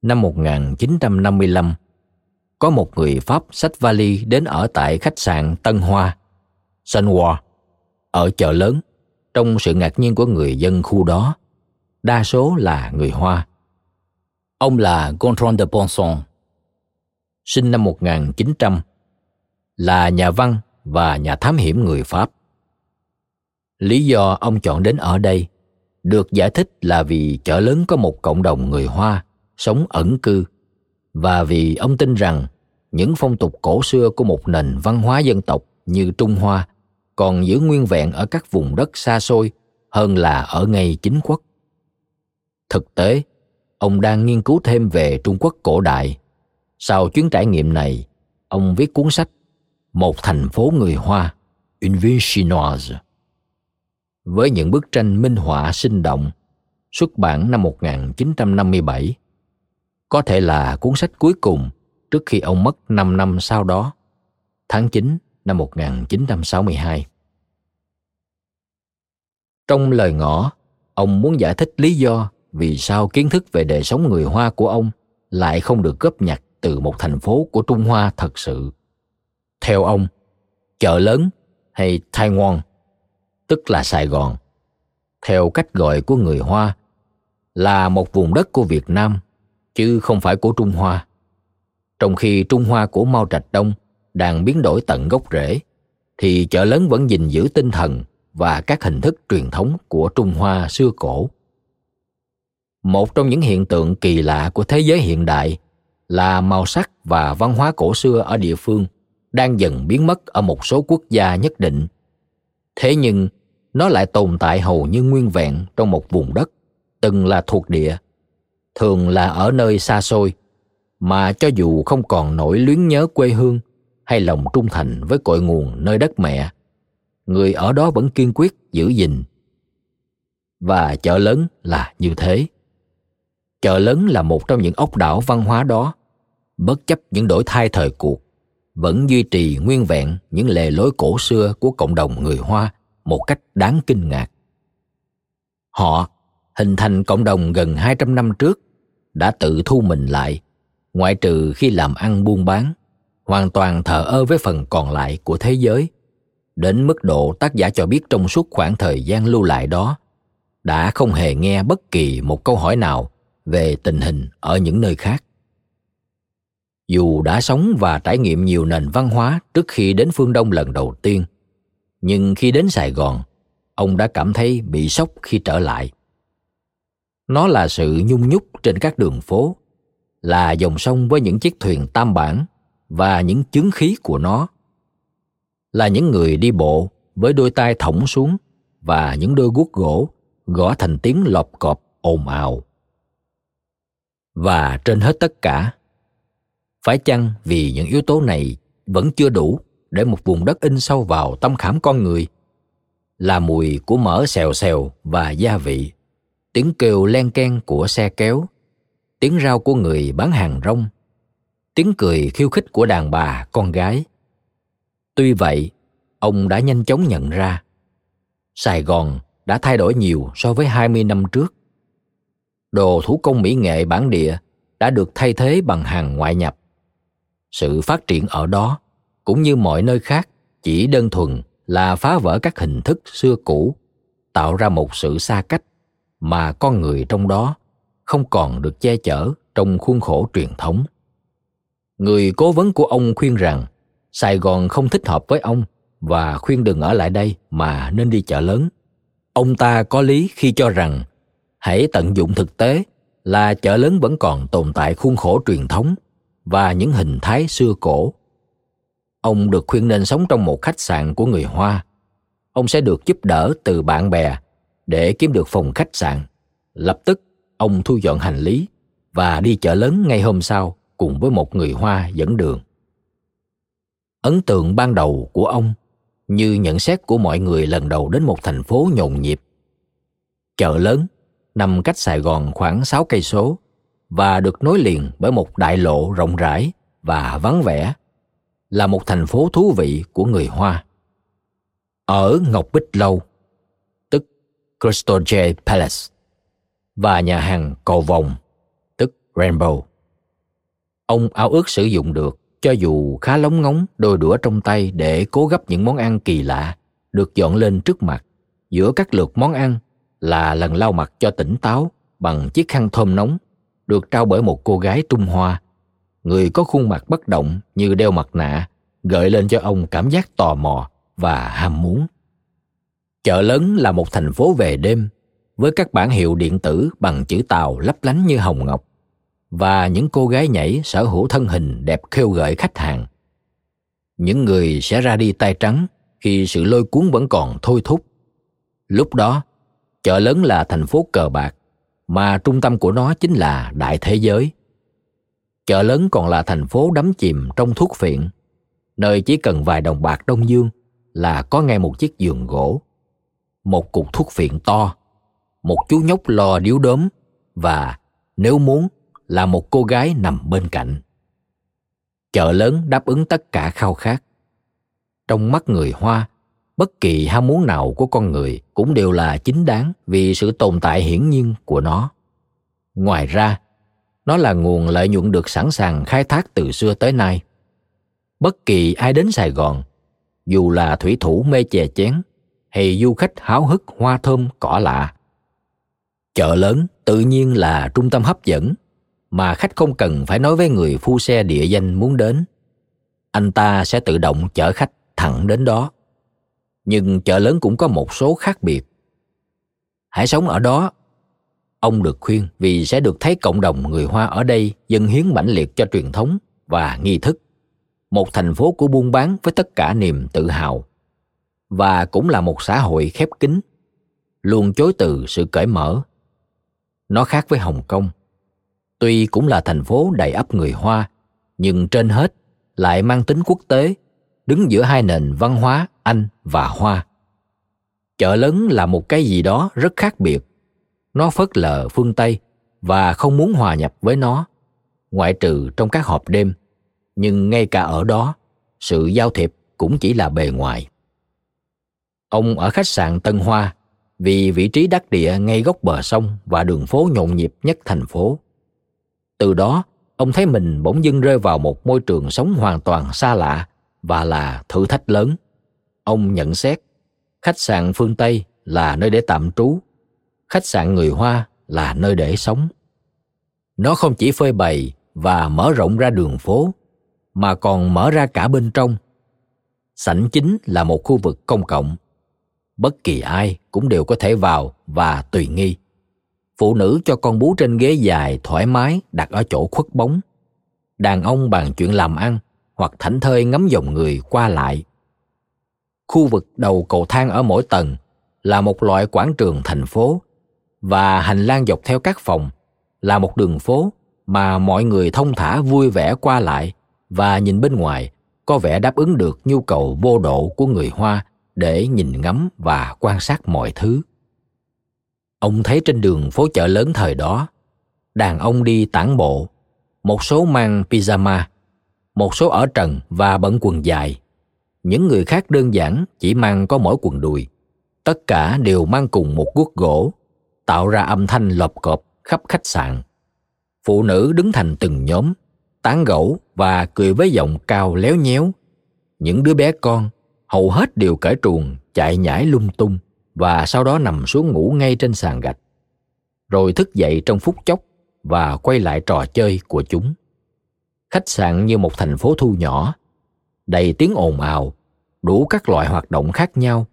Năm 1955 có một người Pháp xách vali đến ở tại khách sạn Tân Hoa, Sunwar, ở chợ lớn, trong sự ngạc nhiên của người dân khu đó, đa số là người Hoa. Ông là Gontran de Bonson, sinh năm 1900, là nhà văn và nhà thám hiểm người Pháp. Lý do ông chọn đến ở đây được giải thích là vì chợ lớn có một cộng đồng người Hoa sống ẩn cư và vì ông tin rằng những phong tục cổ xưa của một nền văn hóa dân tộc như Trung Hoa còn giữ nguyên vẹn ở các vùng đất xa xôi hơn là ở ngay chính quốc. Thực tế, ông đang nghiên cứu thêm về Trung Quốc cổ đại. Sau chuyến trải nghiệm này, ông viết cuốn sách Một thành phố người Hoa, Une ville chinoise. Với những bức tranh minh họa sinh động, xuất bản năm 1957 có thể là cuốn sách cuối cùng trước khi ông mất 5 năm sau đó, tháng 9 năm 1962. Trong lời ngỏ, ông muốn giải thích lý do vì sao kiến thức về đời sống người Hoa của ông lại không được góp nhặt từ một thành phố của Trung Hoa thật sự. Theo ông, chợ lớn hay Taiwan, tức là Sài Gòn, theo cách gọi của người Hoa, là một vùng đất của Việt Nam chứ không phải của Trung Hoa. Trong khi Trung Hoa của Mao Trạch Đông đang biến đổi tận gốc rễ, thì chợ lớn vẫn gìn giữ tinh thần và các hình thức truyền thống của Trung Hoa xưa cổ. Một trong những hiện tượng kỳ lạ của thế giới hiện đại là màu sắc và văn hóa cổ xưa ở địa phương đang dần biến mất ở một số quốc gia nhất định. Thế nhưng, nó lại tồn tại hầu như nguyên vẹn trong một vùng đất từng là thuộc địa thường là ở nơi xa xôi mà cho dù không còn nổi luyến nhớ quê hương hay lòng trung thành với cội nguồn nơi đất mẹ người ở đó vẫn kiên quyết giữ gìn và chợ lớn là như thế chợ lớn là một trong những ốc đảo văn hóa đó bất chấp những đổi thay thời cuộc vẫn duy trì nguyên vẹn những lề lối cổ xưa của cộng đồng người Hoa một cách đáng kinh ngạc. Họ, hình thành cộng đồng gần 200 năm trước, đã tự thu mình lại, ngoại trừ khi làm ăn buôn bán, hoàn toàn thờ ơ với phần còn lại của thế giới, đến mức độ tác giả cho biết trong suốt khoảng thời gian lưu lại đó, đã không hề nghe bất kỳ một câu hỏi nào về tình hình ở những nơi khác. Dù đã sống và trải nghiệm nhiều nền văn hóa trước khi đến phương đông lần đầu tiên, nhưng khi đến sài gòn, ông đã cảm thấy bị sốc khi trở lại. Nó là sự nhung nhúc trên các đường phố, là dòng sông với những chiếc thuyền tam bản và những chứng khí của nó, là những người đi bộ với đôi tay thõng xuống và những đôi guốc gỗ gõ thành tiếng lọp cọp ồn ào và trên hết tất cả, phải chăng vì những yếu tố này vẫn chưa đủ để một vùng đất in sâu vào tâm khảm con người là mùi của mỡ xèo xèo và gia vị, tiếng kêu len ken của xe kéo, tiếng rau của người bán hàng rong, tiếng cười khiêu khích của đàn bà, con gái tuy vậy, ông đã nhanh chóng nhận ra, sài gòn đã thay đổi nhiều so với 20 năm trước. Đồ thủ công mỹ nghệ bản địa đã được thay thế bằng hàng ngoại nhập. Sự phát triển ở đó, cũng như mọi nơi khác, chỉ đơn thuần là phá vỡ các hình thức xưa cũ, tạo ra một sự xa cách mà con người trong đó không còn được che chở trong khuôn khổ truyền thống. Người cố vấn của ông khuyên rằng Sài Gòn không thích hợp với ông và khuyên đừng ở lại đây mà nên đi chợ lớn ông ta có lý khi cho rằng hãy tận dụng thực tế là chợ lớn vẫn còn tồn tại khuôn khổ truyền thống và những hình thái xưa cổ. Ông được khuyên nên sống trong một khách sạn của người hoa. Ông sẽ được giúp đỡ từ bạn bè để kiếm được phòng khách sạn. Lập tức, ông thu dọn hành lý và đi chợ lớn ngay hôm sau cùng với một người hoa dẫn đường. Ấn tượng ban đầu của ông như nhận xét của mọi người lần đầu đến một thành phố nhộn nhịp. Chợ lớn nằm cách Sài Gòn khoảng 6 cây số và được nối liền bởi một đại lộ rộng rãi và vắng vẻ, là một thành phố thú vị của người Hoa. Ở Ngọc Bích Lâu, tức Crystal Jay Palace, và nhà hàng Cầu Vòng, tức Rainbow. Ông ao ước sử dụng được cho dù khá lóng ngóng đôi đũa trong tay để cố gấp những món ăn kỳ lạ được dọn lên trước mặt giữa các lượt món ăn là lần lau mặt cho tỉnh táo bằng chiếc khăn thơm nóng được trao bởi một cô gái Trung Hoa. Người có khuôn mặt bất động như đeo mặt nạ, gợi lên cho ông cảm giác tò mò và ham muốn. Chợ lớn là một thành phố về đêm, với các bản hiệu điện tử bằng chữ tàu lấp lánh như hồng ngọc và những cô gái nhảy sở hữu thân hình đẹp khêu gợi khách hàng. Những người sẽ ra đi tay trắng khi sự lôi cuốn vẫn còn thôi thúc. Lúc đó, chợ lớn là thành phố cờ bạc, mà trung tâm của nó chính là đại thế giới. Chợ lớn còn là thành phố đắm chìm trong thuốc phiện, nơi chỉ cần vài đồng bạc đông dương là có ngay một chiếc giường gỗ, một cục thuốc phiện to, một chú nhóc lo điếu đốm và nếu muốn là một cô gái nằm bên cạnh chợ lớn đáp ứng tất cả khao khát trong mắt người hoa bất kỳ ham muốn nào của con người cũng đều là chính đáng vì sự tồn tại hiển nhiên của nó ngoài ra, nó là nguồn lợi nhuận được sẵn sàng khai thác từ xưa tới nay bất kỳ ai đến sài gòn, dù là thủy thủ mê chè chén hay du khách háo hức hoa thơm cỏ lạ, chợ lớn tự nhiên là trung tâm hấp dẫn mà khách không cần phải nói với người phu xe địa danh muốn đến. Anh ta sẽ tự động chở khách thẳng đến đó. Nhưng chợ lớn cũng có một số khác biệt. Hãy sống ở đó. Ông được khuyên vì sẽ được thấy cộng đồng người Hoa ở đây dâng hiến mãnh liệt cho truyền thống và nghi thức. Một thành phố của buôn bán với tất cả niềm tự hào. Và cũng là một xã hội khép kín, luôn chối từ sự cởi mở. Nó khác với Hồng Kông, tuy cũng là thành phố đầy ắp người Hoa, nhưng trên hết lại mang tính quốc tế, đứng giữa hai nền văn hóa anh và Hoa. Chợ lớn là một cái gì đó rất khác biệt. Nó phớt lờ phương Tây và không muốn hòa nhập với nó, ngoại trừ trong các họp đêm. Nhưng ngay cả ở đó, sự giao thiệp cũng chỉ là bề ngoài ông ở khách sạn tân hoa vì vị trí đắc địa ngay góc bờ sông và đường phố nhộn nhịp nhất thành phố từ đó ông thấy mình bỗng dưng rơi vào một môi trường sống hoàn toàn xa lạ và là thử thách lớn ông nhận xét, khách sạn phương tây là nơi để tạm trú, khách sạn người hoa là nơi để sống. Nó không chỉ phơi bày và mở rộng ra đường phố, mà còn mở ra cả bên trong. Sảnh chính là một khu vực công cộng. Bất kỳ ai cũng đều có thể vào và tùy nghi. Phụ nữ cho con bú trên ghế dài thoải mái đặt ở chỗ khuất bóng. Đàn ông bàn chuyện làm ăn hoặc thảnh thơi ngắm dòng người qua lại khu vực đầu cầu thang ở mỗi tầng là một loại quảng trường thành phố và hành lang dọc theo các phòng là một đường phố mà mọi người thông thả vui vẻ qua lại và nhìn bên ngoài có vẻ đáp ứng được nhu cầu vô độ của người hoa để nhìn ngắm và quan sát mọi thứ. Ông thấy trên đường phố chợ lớn thời đó, đàn ông đi tản bộ, một số mang pyjama, một số ở trần và bận quần dài những người khác đơn giản chỉ mang có mỗi quần đùi. Tất cả đều mang cùng một guốc gỗ, tạo ra âm thanh lộp cộp khắp khách sạn. Phụ nữ đứng thành từng nhóm, tán gẫu và cười với giọng cao léo nhéo. Những đứa bé con hầu hết đều cởi truồng, chạy nhảy lung tung và sau đó nằm xuống ngủ ngay trên sàn gạch. Rồi thức dậy trong phút chốc và quay lại trò chơi của chúng. Khách sạn như một thành phố thu nhỏ đầy tiếng ồn ào, đủ các loại hoạt động khác nhau,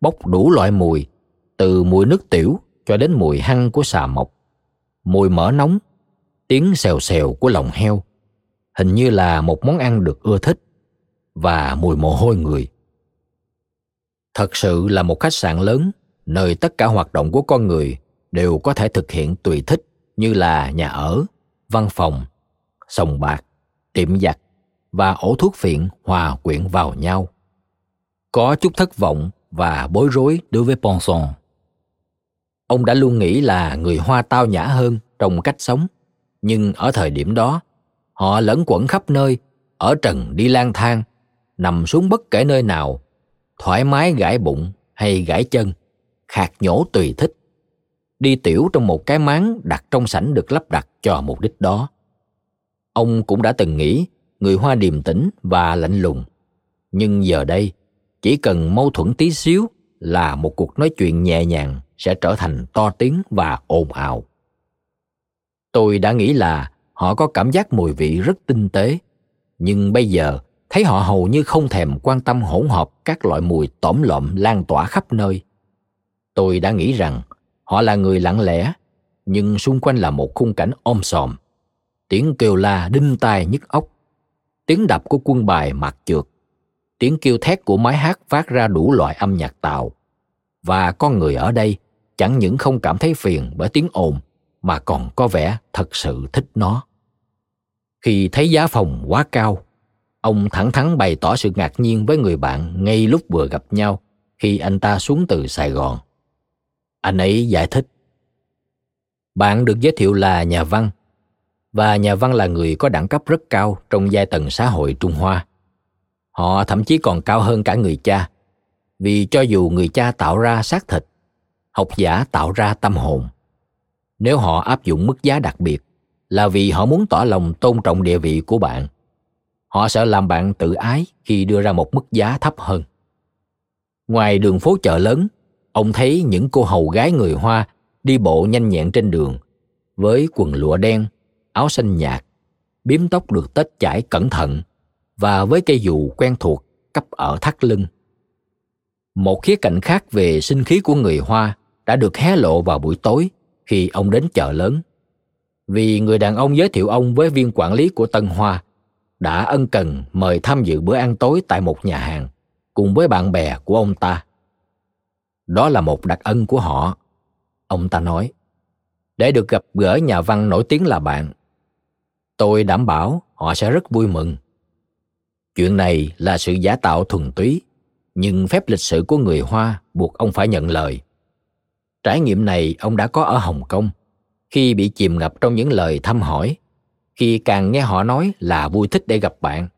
bốc đủ loại mùi, từ mùi nước tiểu cho đến mùi hăng của xà mộc. Mùi mỡ nóng, tiếng xèo xèo của lòng heo, hình như là một món ăn được ưa thích và mùi mồ hôi người. Thật sự là một khách sạn lớn, nơi tất cả hoạt động của con người đều có thể thực hiện tùy thích như là nhà ở, văn phòng, sòng bạc, tiệm giặt và ổ thuốc phiện hòa quyện vào nhau có chút thất vọng và bối rối đối với Ponson. Ông đã luôn nghĩ là người Hoa tao nhã hơn trong cách sống, nhưng ở thời điểm đó, họ lẫn quẩn khắp nơi, ở trần đi lang thang, nằm xuống bất kể nơi nào, thoải mái gãi bụng hay gãi chân, khạc nhổ tùy thích. Đi tiểu trong một cái máng đặt trong sảnh được lắp đặt cho mục đích đó. Ông cũng đã từng nghĩ người Hoa điềm tĩnh và lạnh lùng. Nhưng giờ đây, chỉ cần mâu thuẫn tí xíu là một cuộc nói chuyện nhẹ nhàng sẽ trở thành to tiếng và ồn ào. Tôi đã nghĩ là họ có cảm giác mùi vị rất tinh tế nhưng bây giờ thấy họ hầu như không thèm quan tâm hỗn hợp các loại mùi tổm lộm lan tỏa khắp nơi. Tôi đã nghĩ rằng họ là người lặng lẽ nhưng xung quanh là một khung cảnh om sòm. Tiếng kêu la đinh tai nhức óc tiếng đập của quân bài mặt trượt. Tiếng kêu thét của máy hát phát ra đủ loại âm nhạc tàu. và con người ở đây chẳng những không cảm thấy phiền bởi tiếng ồn, mà còn có vẻ thật sự thích nó. Khi thấy giá phòng quá cao, ông thẳng thắn bày tỏ sự ngạc nhiên với người bạn ngay lúc vừa gặp nhau khi anh ta xuống từ sài gòn. Anh ấy giải thích. Bạn được giới thiệu là nhà văn và nhà văn là người có đẳng cấp rất cao trong giai tầng xã hội trung hoa. Họ thậm chí còn cao hơn cả người cha, vì cho dù người cha tạo ra xác thịt, học giả tạo ra tâm hồn. Nếu họ áp dụng mức giá đặc biệt, là vì họ muốn tỏ lòng tôn trọng địa vị của bạn, họ sẽ làm bạn tự ái khi đưa ra một mức giá thấp hơn. Ngoài đường phố chợ lớn, ông thấy những cô hầu gái người hoa đi bộ nhanh nhẹn trên đường với quần lụa đen áo xanh nhạt biếm tóc được tết chải cẩn thận và với cây dù quen thuộc cấp ở thắt lưng. Một khía cạnh khác về sinh khí của người Hoa đã được hé lộ vào buổi tối khi ông đến chợ lớn. Vì người đàn ông giới thiệu ông với viên quản lý của Tân Hoa đã ân cần mời tham dự bữa ăn tối tại một nhà hàng cùng với bạn bè của ông ta. Đó là một đặc ân của họ, ông ta nói, để được gặp gỡ nhà văn nổi tiếng là bạn. Tôi đảm bảo họ sẽ rất vui mừng. Chuyện này là sự giả tạo thuần túy, nhưng phép lịch sử của người hoa buộc ông phải nhận lời. Trải nghiệm này ông đã có ở hồng kông. Khi bị chìm ngập trong những lời thăm hỏi, khi càng nghe họ nói là vui thích để gặp bạn,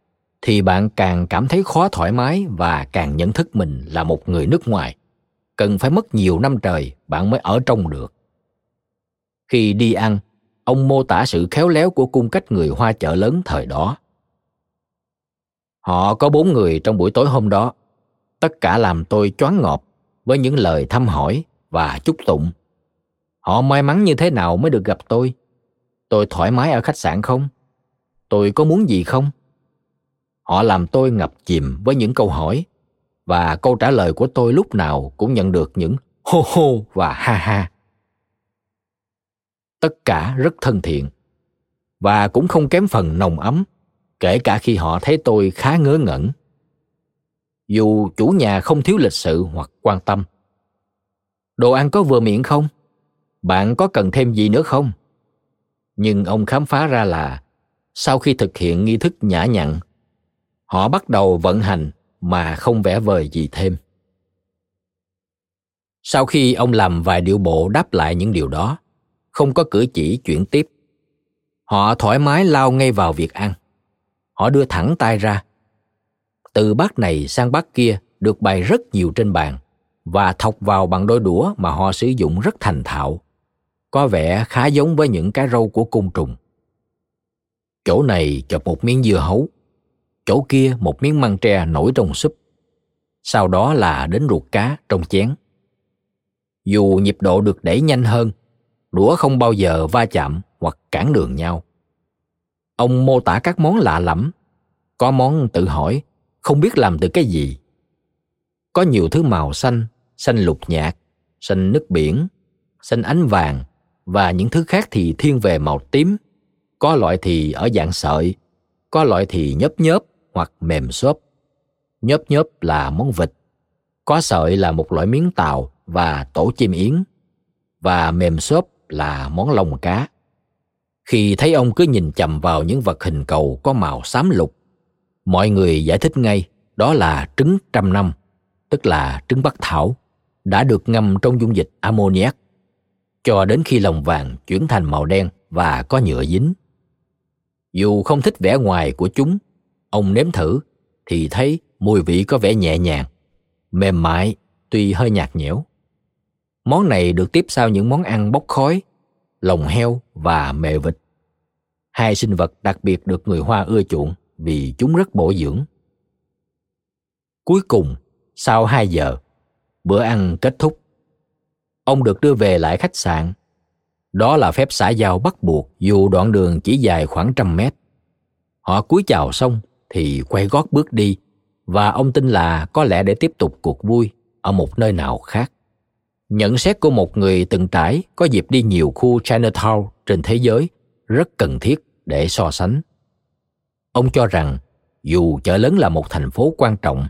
thì bạn càng cảm thấy khó thoải mái và càng nhận thức mình là một người nước ngoài. Cần phải mất nhiều năm trời bạn mới ở trong được. Khi đi ăn ông mô tả sự khéo léo của cung cách người hoa chợ lớn thời đó. Họ có bốn người trong buổi tối hôm đó. Tất cả làm tôi choáng ngợp với những lời thăm hỏi và chúc tụng. Họ may mắn như thế nào mới được gặp tôi? Tôi thoải mái ở khách sạn không? Tôi có muốn gì không? Họ làm tôi ngập chìm với những câu hỏi và câu trả lời của tôi lúc nào cũng nhận được những hô hô và ha ha tất cả rất thân thiện và cũng không kém phần nồng ấm, kể cả khi họ thấy tôi khá ngớ ngẩn. Dù chủ nhà không thiếu lịch sự hoặc quan tâm. Đồ ăn có vừa miệng không? Bạn có cần thêm gì nữa không? Nhưng ông khám phá ra là, sau khi thực hiện nghi thức nhã nhặn, họ bắt đầu vận hành mà không vẽ vời gì thêm. Sau khi ông làm vài điệu bộ đáp lại những điều đó không có cử chỉ chuyển tiếp. Họ thoải mái lao ngay vào việc ăn. Họ đưa thẳng tay ra. Từ bát này sang bát kia được bày rất nhiều trên bàn và thọc vào bằng đôi đũa mà họ sử dụng rất thành thạo. Có vẻ khá giống với những cái râu của côn trùng. Chỗ này chọc một miếng dưa hấu. Chỗ kia một miếng măng tre nổi trong súp. Sau đó là đến ruột cá trong chén. Dù nhịp độ được đẩy nhanh hơn đũa không bao giờ va chạm hoặc cản đường nhau. Ông mô tả các món lạ lẫm. Có món tự hỏi, không biết làm từ cái gì. Có nhiều thứ màu xanh xanh lục nhạt, xanh nước biển, xanh ánh vàng và những thứ khác thì thiên về màu tím. Có loại thì ở dạng sợi, có loại thì nhớp nhớp hoặc mềm xốp. Nhớp nhớp là món vịt, có sợi là một loại miếng tàu và tổ chim yến. Và mềm xốp là món lông cá. Khi thấy ông cứ nhìn chầm vào những vật hình cầu có màu xám lục, mọi người giải thích ngay, đó là trứng trăm năm, tức là trứng bắc thảo, đã được ngâm trong dung dịch ammoniac. Cho đến khi lòng vàng chuyển thành màu đen và có nhựa dính. Dù không thích vẻ ngoài của chúng, ông nếm thử thì thấy mùi vị có vẻ nhẹ nhàng, mềm mại, tuy hơi nhạt nhẽo món này được tiếp sau những món ăn bốc khói lồng heo và mè vịt. Hai sinh vật đặc biệt được người hoa ưa chuộng vì chúng rất bổ dưỡng. Cuối cùng, sau 2 giờ, bữa ăn kết thúc. Ông được đưa về lại khách sạn. Đó là phép xã giao bắt buộc dù đoạn đường chỉ dài khoảng trăm mét. Họ cúi chào xong thì quay gót bước đi và ông tin là có lẽ để tiếp tục cuộc vui ở một nơi nào khác nhận xét của một người từng trải có dịp đi nhiều khu Chinatown trên thế giới rất cần thiết để so sánh. Ông cho rằng dù chợ lớn là một thành phố quan trọng,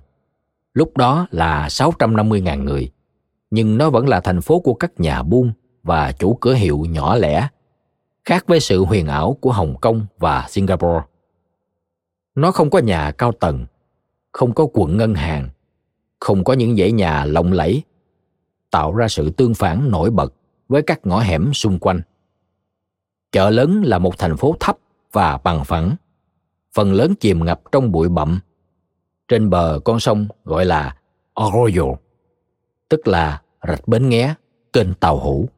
lúc đó là 650.000 người, nhưng nó vẫn là thành phố của các nhà buôn và chủ cửa hiệu nhỏ lẻ, khác với sự huyền ảo của Hồng Kông và Singapore. Nó không có nhà cao tầng, không có quận ngân hàng, không có những dãy nhà lộng lẫy, tạo ra sự tương phản nổi bật với các ngõ hẻm xung quanh. Chợ lớn là một thành phố thấp và bằng phẳng, phần lớn chìm ngập trong bụi bặm. Trên bờ con sông gọi là Arroyo, tức là rạch bến nghé, kênh tàu hủ.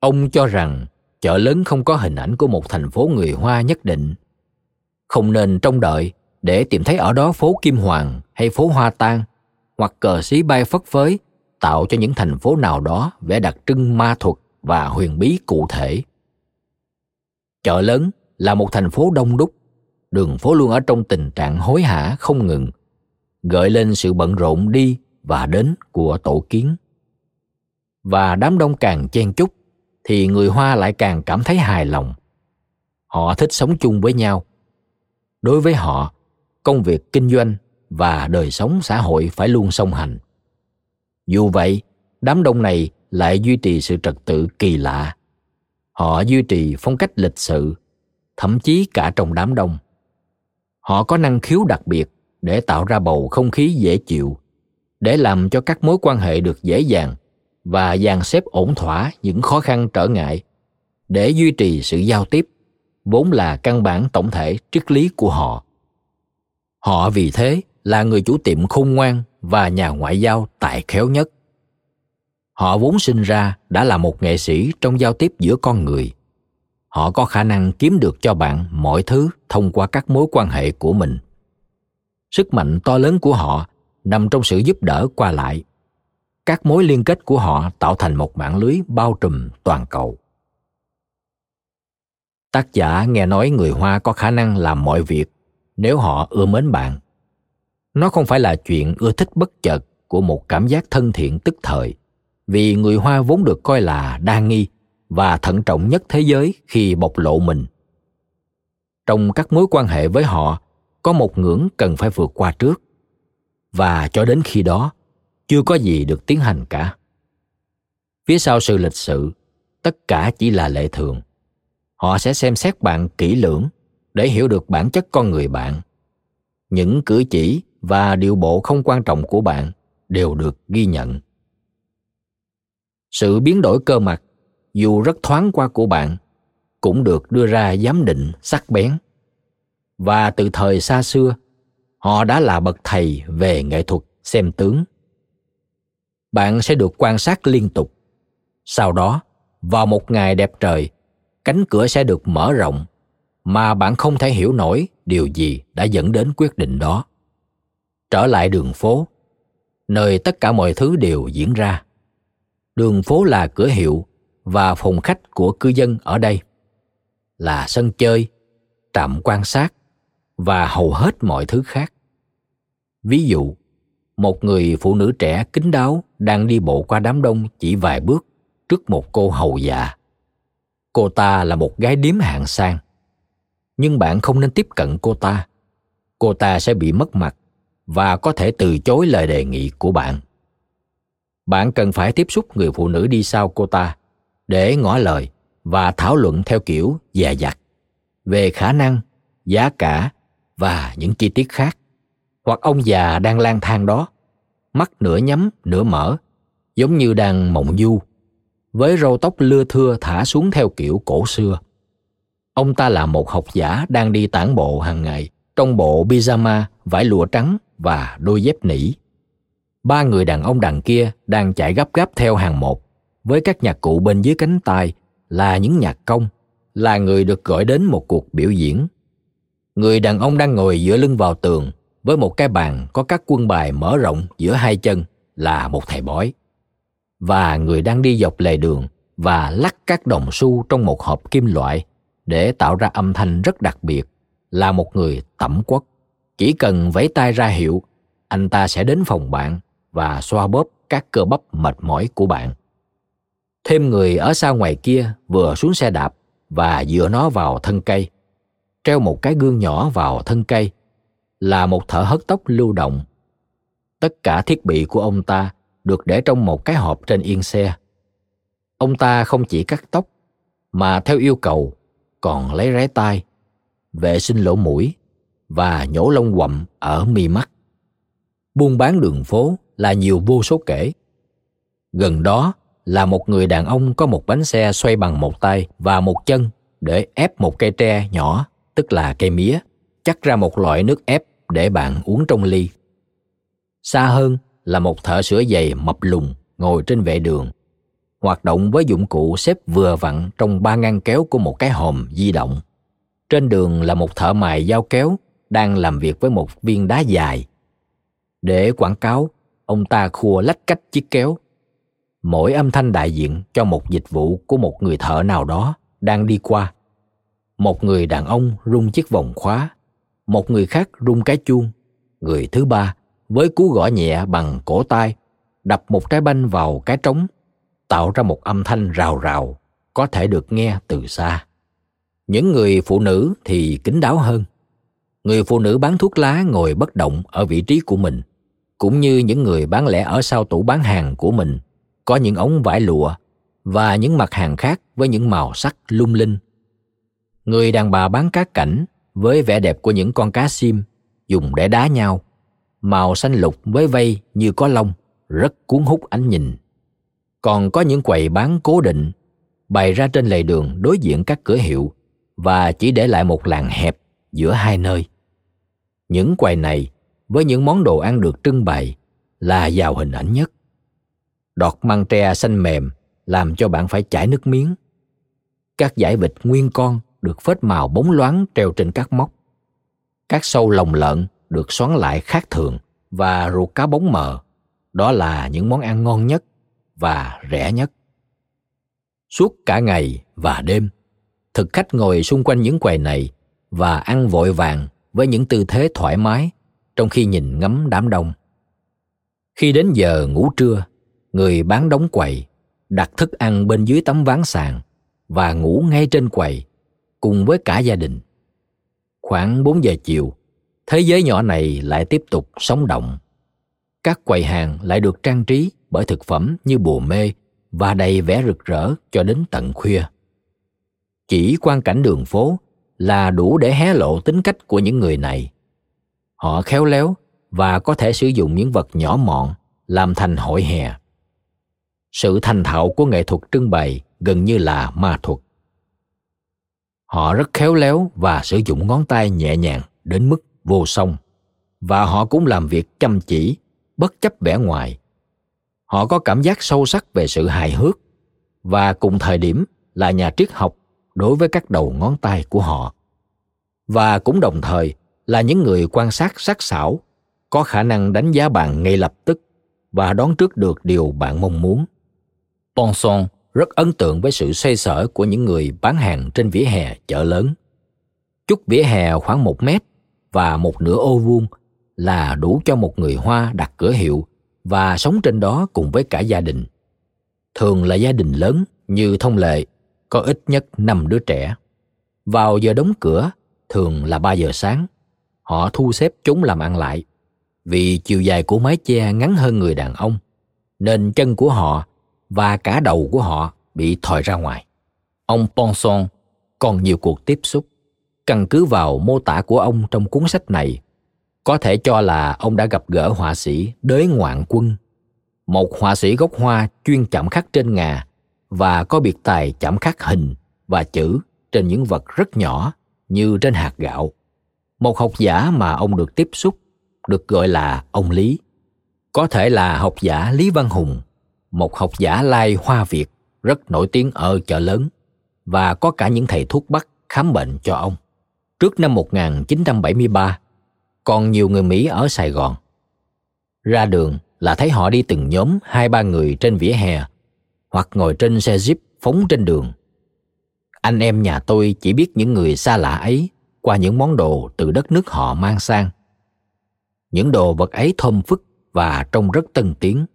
Ông cho rằng chợ lớn không có hình ảnh của một thành phố người Hoa nhất định. Không nên trông đợi để tìm thấy ở đó phố Kim Hoàng hay phố Hoa Tan hoặc cờ xí bay phất phới tạo cho những thành phố nào đó vẻ đặc trưng ma thuật và huyền bí cụ thể. Chợ lớn là một thành phố đông đúc, đường phố luôn ở trong tình trạng hối hả không ngừng, gợi lên sự bận rộn đi và đến của tổ kiến. Và đám đông càng chen chúc thì người Hoa lại càng cảm thấy hài lòng. Họ thích sống chung với nhau. Đối với họ, công việc kinh doanh và đời sống xã hội phải luôn song hành. Dù vậy, đám đông này lại duy trì sự trật tự kỳ lạ. Họ duy trì phong cách lịch sự, thậm chí cả trong đám đông. Họ có năng khiếu đặc biệt để tạo ra bầu không khí dễ chịu, để làm cho các mối quan hệ được dễ dàng và dàn xếp ổn thỏa những khó khăn trở ngại để duy trì sự giao tiếp vốn là căn bản tổng thể triết lý của họ họ vì thế là người chủ tiệm khôn ngoan và nhà ngoại giao tài khéo nhất. Họ vốn sinh ra đã là một nghệ sĩ trong giao tiếp giữa con người. Họ có khả năng kiếm được cho bạn mọi thứ thông qua các mối quan hệ của mình. Sức mạnh to lớn của họ nằm trong sự giúp đỡ qua lại. Các mối liên kết của họ tạo thành một mạng lưới bao trùm toàn cầu. Tác giả nghe nói người hoa có khả năng làm mọi việc nếu họ ưa mến bạn nó không phải là chuyện ưa thích bất chợt của một cảm giác thân thiện tức thời, vì người hoa vốn được coi là đa nghi và thận trọng nhất thế giới khi bộc lộ mình. Trong các mối quan hệ với họ, có một ngưỡng cần phải vượt qua trước. Và cho đến khi đó, chưa có gì được tiến hành cả. Phía sau sự lịch sự, tất cả chỉ là lệ thường. Họ sẽ xem xét bạn kỹ lưỡng để hiểu được bản chất con người bạn. Những cử chỉ và điệu bộ không quan trọng của bạn đều được ghi nhận. Sự biến đổi cơ mặt, dù rất thoáng qua của bạn, cũng được đưa ra giám định sắc bén. Và từ thời xa xưa, họ đã là bậc thầy về nghệ thuật xem tướng. Bạn sẽ được quan sát liên tục. Sau đó, vào một ngày đẹp trời, cánh cửa sẽ được mở rộng, mà bạn không thể hiểu nổi điều gì đã dẫn đến quyết định đó trở lại đường phố, nơi tất cả mọi thứ đều diễn ra. Đường phố là cửa hiệu và phòng khách của cư dân ở đây. Là sân chơi, trạm quan sát và hầu hết mọi thứ khác. Ví dụ, một người phụ nữ trẻ kín đáo đang đi bộ qua đám đông chỉ vài bước trước một cô hầu già. Cô ta là một gái điếm hạng sang. Nhưng bạn không nên tiếp cận cô ta. Cô ta sẽ bị mất mặt và có thể từ chối lời đề nghị của bạn. Bạn cần phải tiếp xúc người phụ nữ đi sau cô ta để ngỏ lời và thảo luận theo kiểu dè dặt về khả năng, giá cả và những chi tiết khác. Hoặc ông già đang lang thang đó, mắt nửa nhắm, nửa mở, giống như đang mộng du, với râu tóc lưa thưa thả xuống theo kiểu cổ xưa. Ông ta là một học giả đang đi tản bộ hàng ngày trong bộ pyjama, vải lụa trắng và đôi dép nỉ. Ba người đàn ông đằng kia đang chạy gấp gáp theo hàng một, với các nhạc cụ bên dưới cánh tay là những nhạc công, là người được gọi đến một cuộc biểu diễn. Người đàn ông đang ngồi dựa lưng vào tường với một cái bàn có các quân bài mở rộng giữa hai chân là một thầy bói. Và người đang đi dọc lề đường và lắc các đồng xu trong một hộp kim loại để tạo ra âm thanh rất đặc biệt, là một người tẩm quất chỉ cần vẫy tay ra hiệu, anh ta sẽ đến phòng bạn và xoa bóp các cơ bắp mệt mỏi của bạn. Thêm người ở xa ngoài kia vừa xuống xe đạp và dựa nó vào thân cây, treo một cái gương nhỏ vào thân cây, là một thợ hớt tóc lưu động. Tất cả thiết bị của ông ta được để trong một cái hộp trên yên xe. Ông ta không chỉ cắt tóc, mà theo yêu cầu còn lấy rái tai, vệ sinh lỗ mũi và nhổ lông quậm ở mi mắt. Buôn bán đường phố là nhiều vô số kể. Gần đó là một người đàn ông có một bánh xe xoay bằng một tay và một chân để ép một cây tre nhỏ, tức là cây mía chắc ra một loại nước ép để bạn uống trong ly. Xa hơn là một thợ sửa giày mập lùn ngồi trên vệ đường, hoạt động với dụng cụ xếp vừa vặn trong ba ngăn kéo của một cái hòm di động. Trên đường là một thợ mài dao kéo đang làm việc với một viên đá dài. Để quảng cáo, ông ta khua lách cách chiếc kéo. Mỗi âm thanh đại diện cho một dịch vụ của một người thợ nào đó đang đi qua. Một người đàn ông rung chiếc vòng khóa, một người khác rung cái chuông. Người thứ ba, với cú gõ nhẹ bằng cổ tay, đập một trái banh vào cái trống, tạo ra một âm thanh rào rào, có thể được nghe từ xa. Những người phụ nữ thì kín đáo hơn người phụ nữ bán thuốc lá ngồi bất động ở vị trí của mình, cũng như những người bán lẻ ở sau tủ bán hàng của mình. Có những ống vải lụa và những mặt hàng khác với những màu sắc lung linh. Người đàn bà bán cá cảnh với vẻ đẹp của những con cá sim dùng để đá nhau. Màu xanh lục với vây như có lông, rất cuốn hút ánh nhìn. Còn có những quầy bán cố định, bày ra trên lề đường đối diện các cửa hiệu và chỉ để lại một làng hẹp giữa hai nơi những quầy này với những món đồ ăn được trưng bày là giàu hình ảnh nhất. Đọt măng tre xanh mềm làm cho bạn phải chảy nước miếng. Các giải vịt nguyên con được phết màu bóng loáng treo trên các móc. Các sâu lồng lợn được xoắn lại khác thường và ruột cá bóng mờ. Đó là những món ăn ngon nhất và rẻ nhất. Suốt cả ngày và đêm, thực khách ngồi xung quanh những quầy này và ăn vội vàng với những tư thế thoải mái, trong khi nhìn ngắm đám đông. Khi đến giờ ngủ trưa, người bán đóng quầy đặt thức ăn bên dưới tấm ván sàn và ngủ ngay trên quầy cùng với cả gia đình. Khoảng 4 giờ chiều, thế giới nhỏ này lại tiếp tục sống động. Các quầy hàng lại được trang trí bởi thực phẩm như bùa mê và đầy vẻ rực rỡ cho đến tận khuya. Chỉ quan cảnh đường phố là đủ để hé lộ tính cách của những người này. Họ khéo léo và có thể sử dụng những vật nhỏ mọn làm thành hội hè. Sự thành thạo của nghệ thuật trưng bày gần như là ma thuật. Họ rất khéo léo và sử dụng ngón tay nhẹ nhàng đến mức vô song, và họ cũng làm việc chăm chỉ, bất chấp vẻ ngoài. Họ có cảm giác sâu sắc về sự hài hước, và cùng thời điểm là nhà triết học đối với các đầu ngón tay của họ và cũng đồng thời là những người quan sát sắc sảo có khả năng đánh giá bạn ngay lập tức và đoán trước được điều bạn mong muốn Ponson rất ấn tượng với sự xoay sở của những người bán hàng trên vỉa hè chợ lớn. Chút vỉa hè khoảng một mét và một nửa ô vuông là đủ cho một người Hoa đặt cửa hiệu và sống trên đó cùng với cả gia đình. Thường là gia đình lớn như thông lệ, có ít nhất 5 đứa trẻ. Vào giờ đóng cửa, thường là 3 giờ sáng, họ thu xếp chúng làm ăn lại. Vì chiều dài của mái che ngắn hơn người đàn ông, nên chân của họ và cả đầu của họ bị thòi ra ngoài. Ông Ponson còn nhiều cuộc tiếp xúc. Căn cứ vào mô tả của ông trong cuốn sách này, có thể cho là ông đã gặp gỡ họa sĩ Đới Ngoạn Quân, một họa sĩ gốc Hoa chuyên chạm khắc trên ngà và có biệt tài chạm khắc hình và chữ trên những vật rất nhỏ như trên hạt gạo. Một học giả mà ông được tiếp xúc được gọi là ông Lý. Có thể là học giả Lý Văn Hùng một học giả lai Hoa Việt rất nổi tiếng ở chợ lớn và có cả những thầy thuốc bắc khám bệnh cho ông. Trước năm 1973, còn nhiều người Mỹ ở Sài Gòn. Ra đường là thấy họ đi từng nhóm hai ba người trên vỉa hè hoặc ngồi trên xe jeep phóng trên đường. Anh em nhà tôi chỉ biết những người xa lạ ấy qua những món đồ từ đất nước họ mang sang. Những đồ vật ấy thơm phức và trông rất tân tiến,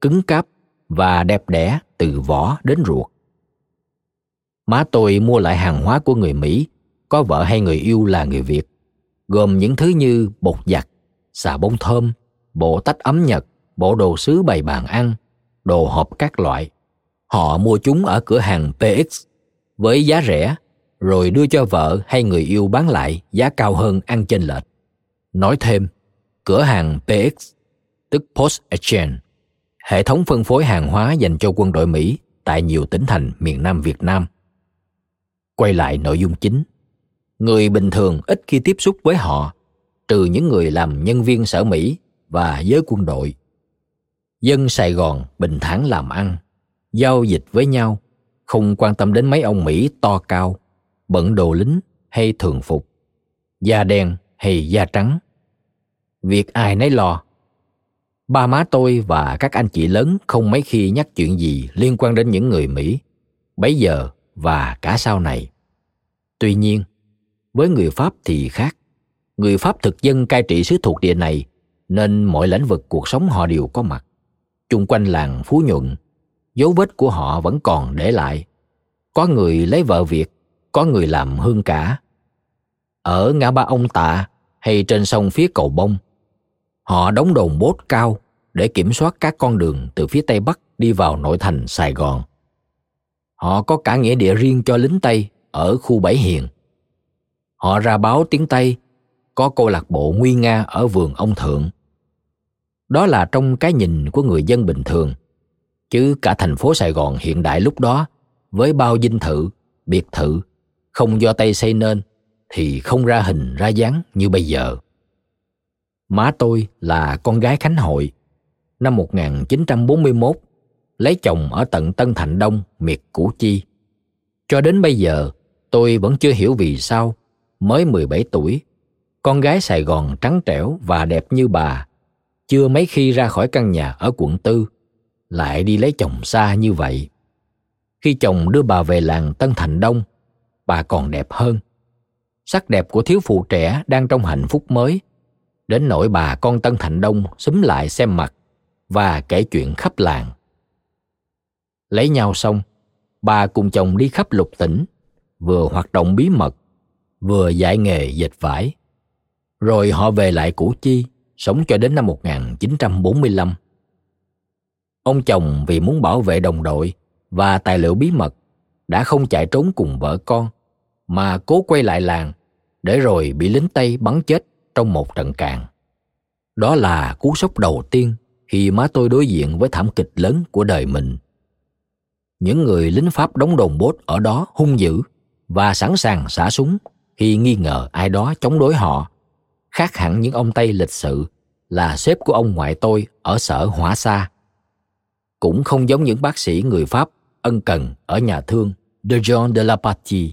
cứng cáp và đẹp đẽ từ vỏ đến ruột. Má tôi mua lại hàng hóa của người Mỹ, có vợ hay người yêu là người Việt, gồm những thứ như bột giặt, xà bông thơm, bộ tách ấm nhật, bộ đồ sứ bày bàn ăn, đồ hộp các loại. Họ mua chúng ở cửa hàng PX với giá rẻ, rồi đưa cho vợ hay người yêu bán lại giá cao hơn ăn chênh lệch. Nói thêm, cửa hàng PX, tức Post Exchange, hệ thống phân phối hàng hóa dành cho quân đội Mỹ tại nhiều tỉnh thành miền Nam Việt Nam. Quay lại nội dung chính. Người bình thường ít khi tiếp xúc với họ, trừ những người làm nhân viên sở Mỹ và giới quân đội. Dân Sài Gòn bình thản làm ăn, giao dịch với nhau, không quan tâm đến mấy ông Mỹ to cao, bận đồ lính hay thường phục, da đen hay da trắng. Việc ai nấy lo ba má tôi và các anh chị lớn không mấy khi nhắc chuyện gì liên quan đến những người Mỹ, bấy giờ và cả sau này. Tuy nhiên, với người Pháp thì khác. Người Pháp thực dân cai trị xứ thuộc địa này, nên mọi lĩnh vực cuộc sống họ đều có mặt. Chung quanh làng Phú Nhuận, dấu vết của họ vẫn còn để lại. Có người lấy vợ Việt, có người làm hương cả. Ở ngã ba ông Tạ hay trên sông phía cầu Bông, họ đóng đồn bốt cao để kiểm soát các con đường từ phía tây bắc đi vào nội thành Sài Gòn. Họ có cả nghĩa địa riêng cho lính Tây ở khu Bảy Hiền. Họ ra báo tiếng Tây, có câu lạc bộ nguy nga ở vườn ông Thượng. Đó là trong cái nhìn của người dân bình thường, chứ cả thành phố Sài Gòn hiện đại lúc đó với bao dinh thự, biệt thự, không do tay xây nên thì không ra hình ra dáng như bây giờ. má tôi là con gái Khánh Hội. Năm 1941, lấy chồng ở tận Tân Thạnh Đông, miệt Củ Chi. Cho đến bây giờ, tôi vẫn chưa hiểu vì sao, mới 17 tuổi, con gái Sài Gòn trắng trẻo và đẹp như bà, chưa mấy khi ra khỏi căn nhà ở quận tư, lại đi lấy chồng xa như vậy. Khi chồng đưa bà về làng Tân Thành Đông, bà còn đẹp hơn. Sắc đẹp của thiếu phụ trẻ đang trong hạnh phúc mới, đến nỗi bà con Tân Thành Đông xúm lại xem mặt và kể chuyện khắp làng. Lấy nhau xong, bà cùng chồng đi khắp lục tỉnh, vừa hoạt động bí mật, vừa dạy nghề dệt vải. Rồi họ về lại Củ Chi, sống cho đến năm 1945. Ông chồng vì muốn bảo vệ đồng đội và tài liệu bí mật đã không chạy trốn cùng vợ con mà cố quay lại làng để rồi bị lính Tây bắn chết trong một trận càn. Đó là cú sốc đầu tiên khi má tôi đối diện với thảm kịch lớn của đời mình. Những người lính Pháp đóng đồn bốt ở đó hung dữ và sẵn sàng xả súng khi nghi ngờ ai đó chống đối họ, khác hẳn những ông Tây lịch sự là sếp của ông ngoại tôi ở sở Hỏa Sa. Cũng không giống những bác sĩ người Pháp ân cần ở nhà thương de Jean de la Patrie,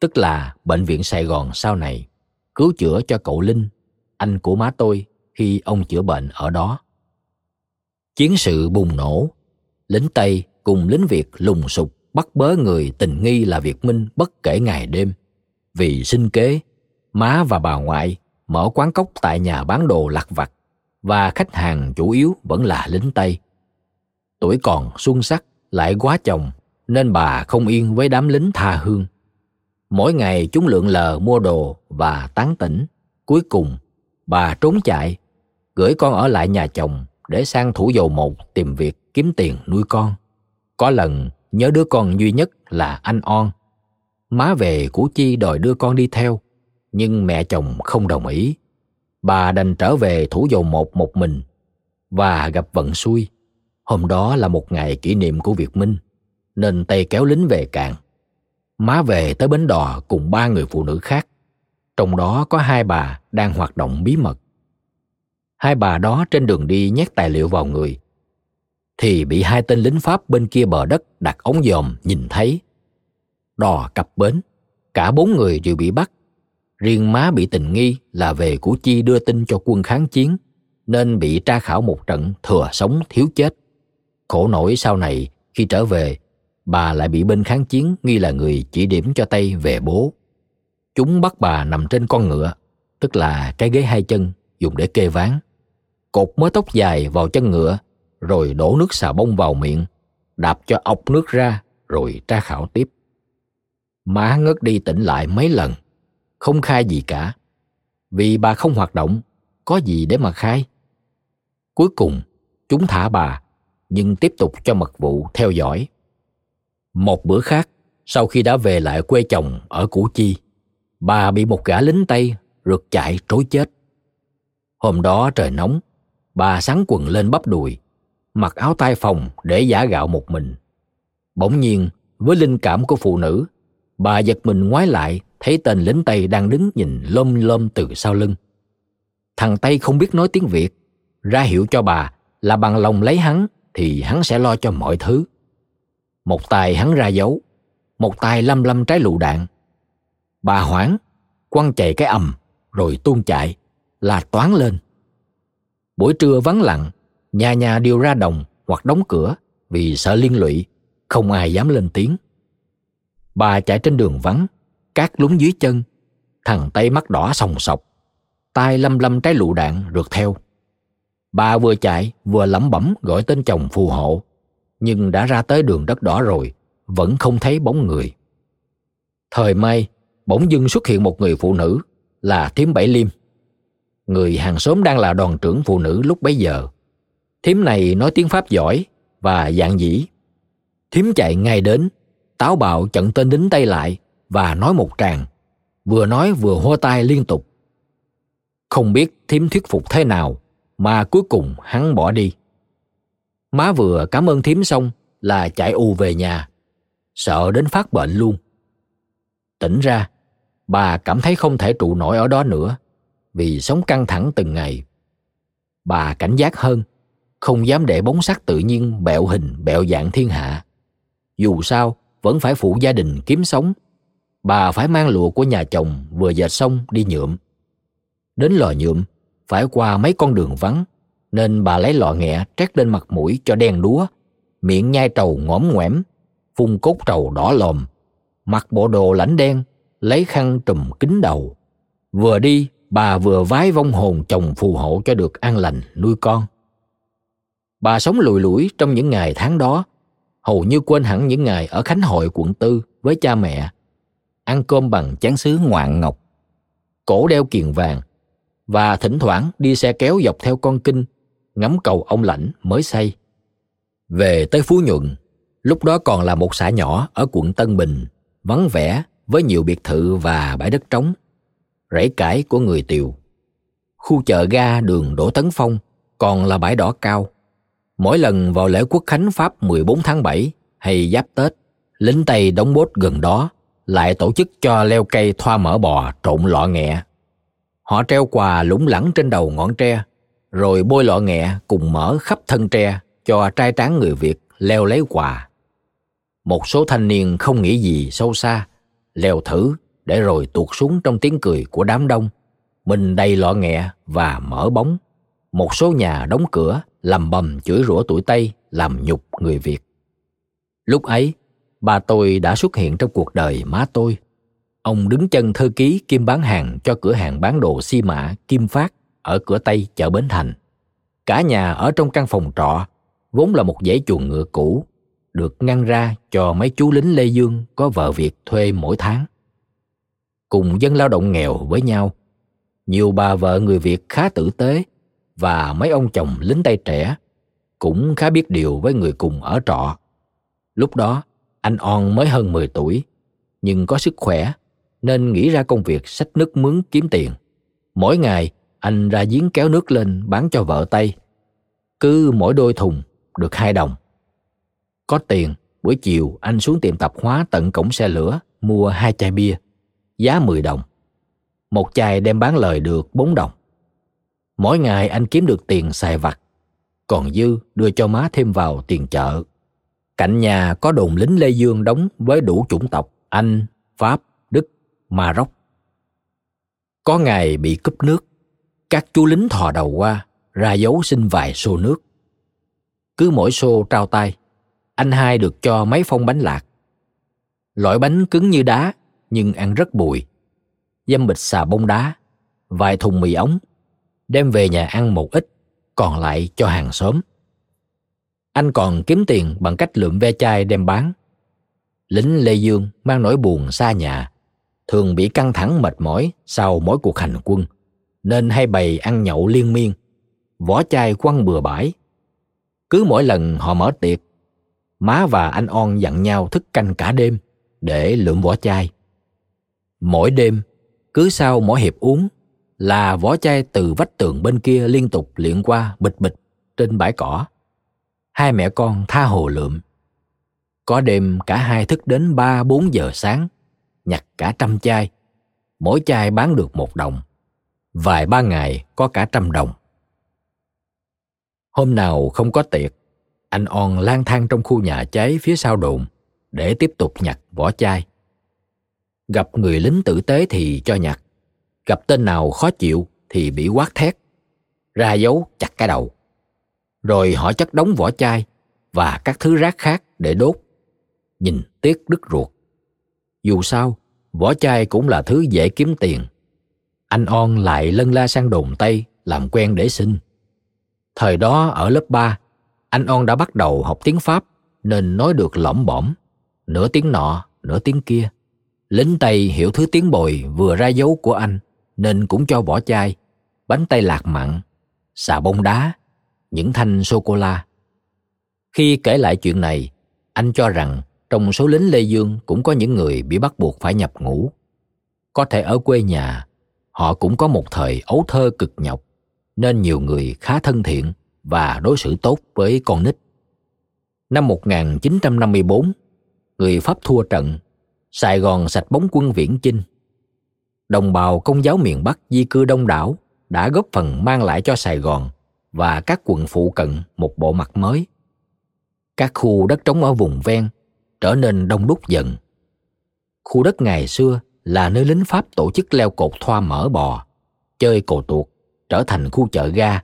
tức là bệnh viện Sài Gòn sau này, cứu chữa cho cậu Linh, anh của má tôi khi ông chữa bệnh ở đó. Chiến sự bùng nổ, lính Tây cùng lính Việt lùng sục bắt bớ người tình nghi là Việt Minh bất kể ngày đêm. Vì sinh kế, má và bà ngoại mở quán cốc tại nhà bán đồ lặt vặt và khách hàng chủ yếu vẫn là lính Tây. Tuổi còn xuân sắc lại quá chồng nên bà không yên với đám lính tha hương. Mỗi ngày chúng lượn lờ mua đồ và tán tỉnh. Cuối cùng, bà trốn chạy, gửi con ở lại nhà chồng để sang thủ dầu một tìm việc kiếm tiền nuôi con. Có lần nhớ đứa con duy nhất là anh On. Má về Củ Chi đòi đưa con đi theo, nhưng mẹ chồng không đồng ý. Bà đành trở về thủ dầu một một mình và gặp vận xui. Hôm đó là một ngày kỷ niệm của Việt Minh, nên Tây kéo lính về cạn. Má về tới bến đò cùng ba người phụ nữ khác, trong đó có hai bà đang hoạt động bí mật. Hai bà đó trên đường đi nhét tài liệu vào người, thì bị hai tên lính Pháp bên kia bờ đất đặt ống dòm nhìn thấy. Đò cập bến, cả bốn người đều bị bắt. Riêng má bị tình nghi là về Củ Chi đưa tin cho quân kháng chiến, nên bị tra khảo một trận thừa sống thiếu chết. Khổ nổi sau này, khi trở về, bà lại bị bên kháng chiến nghi là người chỉ điểm cho Tây về bố. Chúng bắt bà nằm trên con ngựa, tức là cái ghế hai chân dùng để kê ván. Cột mớ tóc dài vào chân ngựa rồi đổ nước xà bông vào miệng, đạp cho ọc nước ra, rồi tra khảo tiếp. Má ngất đi tỉnh lại mấy lần, không khai gì cả. Vì bà không hoạt động, có gì để mà khai? Cuối cùng, chúng thả bà, nhưng tiếp tục cho mật vụ theo dõi. Một bữa khác, sau khi đã về lại quê chồng ở Củ Chi, bà bị một gã lính Tây rượt chạy trối chết. Hôm đó trời nóng, bà sắn quần lên bắp đùi, mặc áo tai phòng để giả gạo một mình. Bỗng nhiên, với linh cảm của phụ nữ, bà giật mình ngoái lại thấy tên lính Tây đang đứng nhìn lom lom từ sau lưng. Thằng Tây không biết nói tiếng Việt, ra hiệu cho bà là bằng lòng lấy hắn thì hắn sẽ lo cho mọi thứ. Một tay hắn ra dấu, một tay lâm lâm trái lựu đạn. Bà hoảng, quăng chạy cái ầm, rồi tuôn chạy, là toán lên. Buổi trưa vắng lặng, nhà nhà đều ra đồng hoặc đóng cửa vì sợ liên lụy, không ai dám lên tiếng. Bà chạy trên đường vắng, cát lún dưới chân, thằng tay mắt đỏ sòng sọc, tay lâm lâm trái lựu đạn rượt theo. Bà vừa chạy vừa lẩm bẩm gọi tên chồng phù hộ, nhưng đã ra tới đường đất đỏ rồi, vẫn không thấy bóng người. Thời may, bỗng dưng xuất hiện một người phụ nữ là Thiếm Bảy Liêm. Người hàng xóm đang là đoàn trưởng phụ nữ lúc bấy giờ. Thím này nói tiếng Pháp giỏi và dạng dĩ. Thím chạy ngay đến, táo bạo chặn tên đính tay lại và nói một tràng, vừa nói vừa hô tay liên tục. Không biết thím thuyết phục thế nào mà cuối cùng hắn bỏ đi. Má vừa cảm ơn thím xong là chạy u về nhà, sợ đến phát bệnh luôn. Tỉnh ra, bà cảm thấy không thể trụ nổi ở đó nữa vì sống căng thẳng từng ngày. Bà cảnh giác hơn, không dám để bóng sắc tự nhiên bẹo hình bẹo dạng thiên hạ. Dù sao, vẫn phải phụ gia đình kiếm sống. Bà phải mang lụa của nhà chồng vừa dệt xong đi nhuộm. Đến lò nhuộm, phải qua mấy con đường vắng, nên bà lấy lọ nghẹ trét lên mặt mũi cho đen đúa, miệng nhai trầu ngõm ngoẻm, phun cốt trầu đỏ lòm, mặc bộ đồ lãnh đen, lấy khăn trùm kín đầu. Vừa đi, bà vừa vái vong hồn chồng phù hộ cho được an lành nuôi con. Bà sống lùi lủi trong những ngày tháng đó, hầu như quên hẳn những ngày ở Khánh Hội quận Tư với cha mẹ. Ăn cơm bằng chén sứ ngoạn ngọc, cổ đeo kiền vàng, và thỉnh thoảng đi xe kéo dọc theo con kinh, ngắm cầu ông lãnh mới xây. Về tới Phú Nhuận, lúc đó còn là một xã nhỏ ở quận Tân Bình, vắng vẻ với nhiều biệt thự và bãi đất trống, rẫy cải của người Tiều. Khu chợ ga đường Đỗ Tấn Phong còn là bãi đỏ cao. Mỗi lần vào lễ quốc khánh Pháp 14 tháng 7 hay giáp Tết, lính Tây đóng bốt gần đó lại tổ chức cho leo cây thoa mỡ bò trộn lọ nghẹ. Họ treo quà lủng lẳng trên đầu ngọn tre, rồi bôi lọ nghẹ cùng mỡ khắp thân tre cho trai tráng người Việt leo lấy quà. Một số thanh niên không nghĩ gì sâu xa, leo thử để rồi tuột xuống trong tiếng cười của đám đông. Mình đầy lọ nghẹ và mỡ bóng. Một số nhà đóng cửa, lầm bầm chửi rủa tuổi Tây, làm nhục người Việt. Lúc ấy, ba tôi đã xuất hiện trong cuộc đời má tôi. Ông đứng chân thư ký kim bán hàng cho cửa hàng bán đồ xi mã Kim Phát ở cửa Tây chợ Bến Thành. Cả nhà ở trong căn phòng trọ, vốn là một dãy chuồng ngựa cũ, được ngăn ra cho mấy chú lính Lê Dương có vợ Việt thuê mỗi tháng. Cùng dân lao động nghèo với nhau, nhiều bà vợ người Việt khá tử tế và mấy ông chồng lính Tây trẻ cũng khá biết điều với người cùng ở trọ. Lúc đó, anh On mới hơn 10 tuổi, nhưng có sức khỏe nên nghĩ ra công việc xách nước mướn kiếm tiền. Mỗi ngày, anh ra giếng kéo nước lên bán cho vợ Tây. Cứ mỗi đôi thùng được hai đồng. Có tiền, buổi chiều anh xuống tiệm tạp hóa tận cổng xe lửa mua hai chai bia, giá 10 đồng. Một chai đem bán lời được 4 đồng. Mỗi ngày anh kiếm được tiền xài vặt, còn dư đưa cho má thêm vào tiền chợ. Cạnh nhà có đồn lính Lê Dương đóng với đủ chủng tộc Anh, Pháp, Maroc. Có ngày bị cúp nước, các chú lính thò đầu qua, ra dấu xin vài xô nước. Cứ mỗi xô trao tay, anh hai được cho mấy phong bánh lạc. Loại bánh cứng như đá, nhưng ăn rất bùi. Dâm bịch xà bông đá, vài thùng mì ống, đem về nhà ăn một ít, còn lại cho hàng xóm. Anh còn kiếm tiền bằng cách lượm ve chai đem bán. Lính Lê Dương mang nỗi buồn xa nhà, thường bị căng thẳng mệt mỏi sau mỗi cuộc hành quân, nên hay bày ăn nhậu liên miên, vỏ chai quăng bừa bãi. Cứ mỗi lần họ mở tiệc, má và anh On dặn nhau thức canh cả đêm để lượm vỏ chai. Mỗi đêm, cứ sau mỗi hiệp uống là vỏ chai từ vách tường bên kia liên tục liệng qua bịch bịch trên bãi cỏ. Hai mẹ con tha hồ lượm. Có đêm cả hai thức đến ba bốn giờ sáng, nhặt cả trăm chai. Mỗi chai bán được một đồng. Vài ba ngày có cả trăm đồng. Hôm nào không có tiệc, anh On lang thang trong khu nhà cháy phía sau đồn để tiếp tục nhặt vỏ chai. Gặp người lính tử tế thì cho nhặt, gặp tên nào khó chịu thì bị quát thét, ra dấu chặt cái đầu. Rồi họ chất đóng vỏ chai và các thứ rác khác để đốt. Nhìn tiếc đứt ruột. Dù sao, vỏ chai cũng là thứ dễ kiếm tiền. Anh On lại lân la sang đồn Tây làm quen để sinh. Thời đó ở lớp 3, anh On đã bắt đầu học tiếng Pháp nên nói được lõm bõm, nửa tiếng nọ, nửa tiếng kia. Lính Tây hiểu thứ tiếng bồi vừa ra dấu của anh nên cũng cho vỏ chai, bánh tay lạc mặn, xà bông đá, những thanh sô-cô-la. Khi kể lại chuyện này, anh cho rằng trong số lính Lê Dương cũng có những người bị bắt buộc phải nhập ngũ. Có thể ở quê nhà, họ cũng có một thời ấu thơ cực nhọc, nên nhiều người khá thân thiện và đối xử tốt với con nít. Năm 1954, người Pháp thua trận, Sài Gòn sạch bóng quân viễn chinh. Đồng bào công giáo miền Bắc di cư đông đảo đã góp phần mang lại cho Sài Gòn và các quận phụ cận một bộ mặt mới. Các khu đất trống ở vùng ven trở nên đông đúc dần. Khu đất ngày xưa là nơi lính Pháp tổ chức leo cột thoa mỡ bò, chơi cầu tuột, trở thành khu chợ ga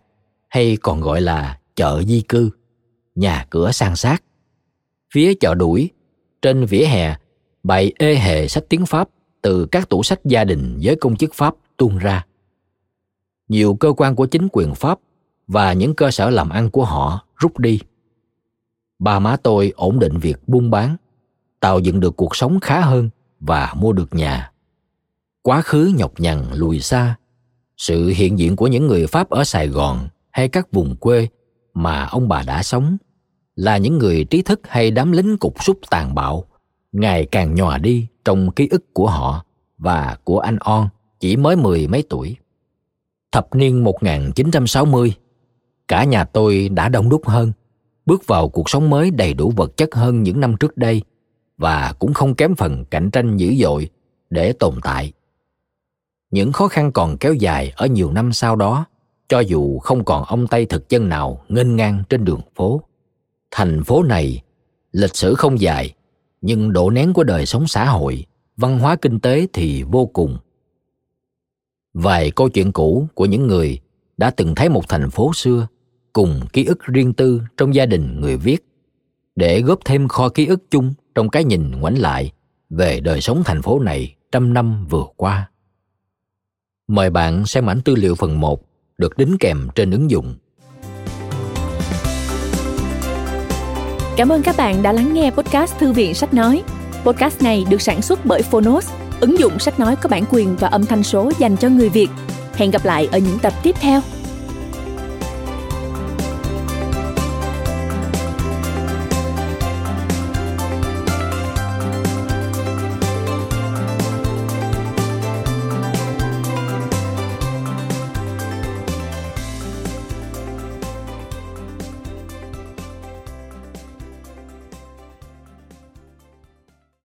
hay còn gọi là chợ di cư, nhà cửa san sát. Phía chợ đuổi, trên vỉa hè, bày ê hề sách tiếng Pháp từ các tủ sách gia đình với công chức Pháp tuôn ra. Nhiều cơ quan của chính quyền Pháp và những cơ sở làm ăn của họ rút đi. Ba má tôi ổn định việc buôn bán, tạo dựng được cuộc sống khá hơn và mua được nhà. Quá khứ nhọc nhằn lùi xa, sự hiện diện của những người Pháp ở Sài Gòn hay các vùng quê mà ông bà đã sống là những người trí thức hay đám lính cục súc tàn bạo ngày càng nhòa đi trong ký ức của họ và của anh On chỉ mới mười mấy tuổi. Thập niên 1960, cả nhà tôi đã đông đúc hơn, bước vào cuộc sống mới đầy đủ vật chất hơn những năm trước đây và cũng không kém phần cạnh tranh dữ dội để tồn tại. Những khó khăn còn kéo dài ở nhiều năm sau đó, cho dù không còn ông Tây thực dân nào nghênh ngang trên đường phố. Thành phố này, lịch sử không dài, nhưng độ nén của đời sống xã hội, văn hóa kinh tế thì vô cùng. Vài câu chuyện cũ của những người đã từng thấy một thành phố xưa cùng ký ức riêng tư trong gia đình người viết để góp thêm kho ký ức chung trong cái nhìn ngoảnh lại về đời sống thành phố này trăm năm vừa qua. Mời bạn xem ảnh tư liệu phần 1 được đính kèm trên ứng dụng. Cảm ơn các bạn đã lắng nghe podcast Thư viện Sách Nói. Podcast này được sản xuất bởi Phonos, ứng dụng sách nói có bản quyền và âm thanh số dành cho người Việt. Hẹn gặp lại ở những tập tiếp theo.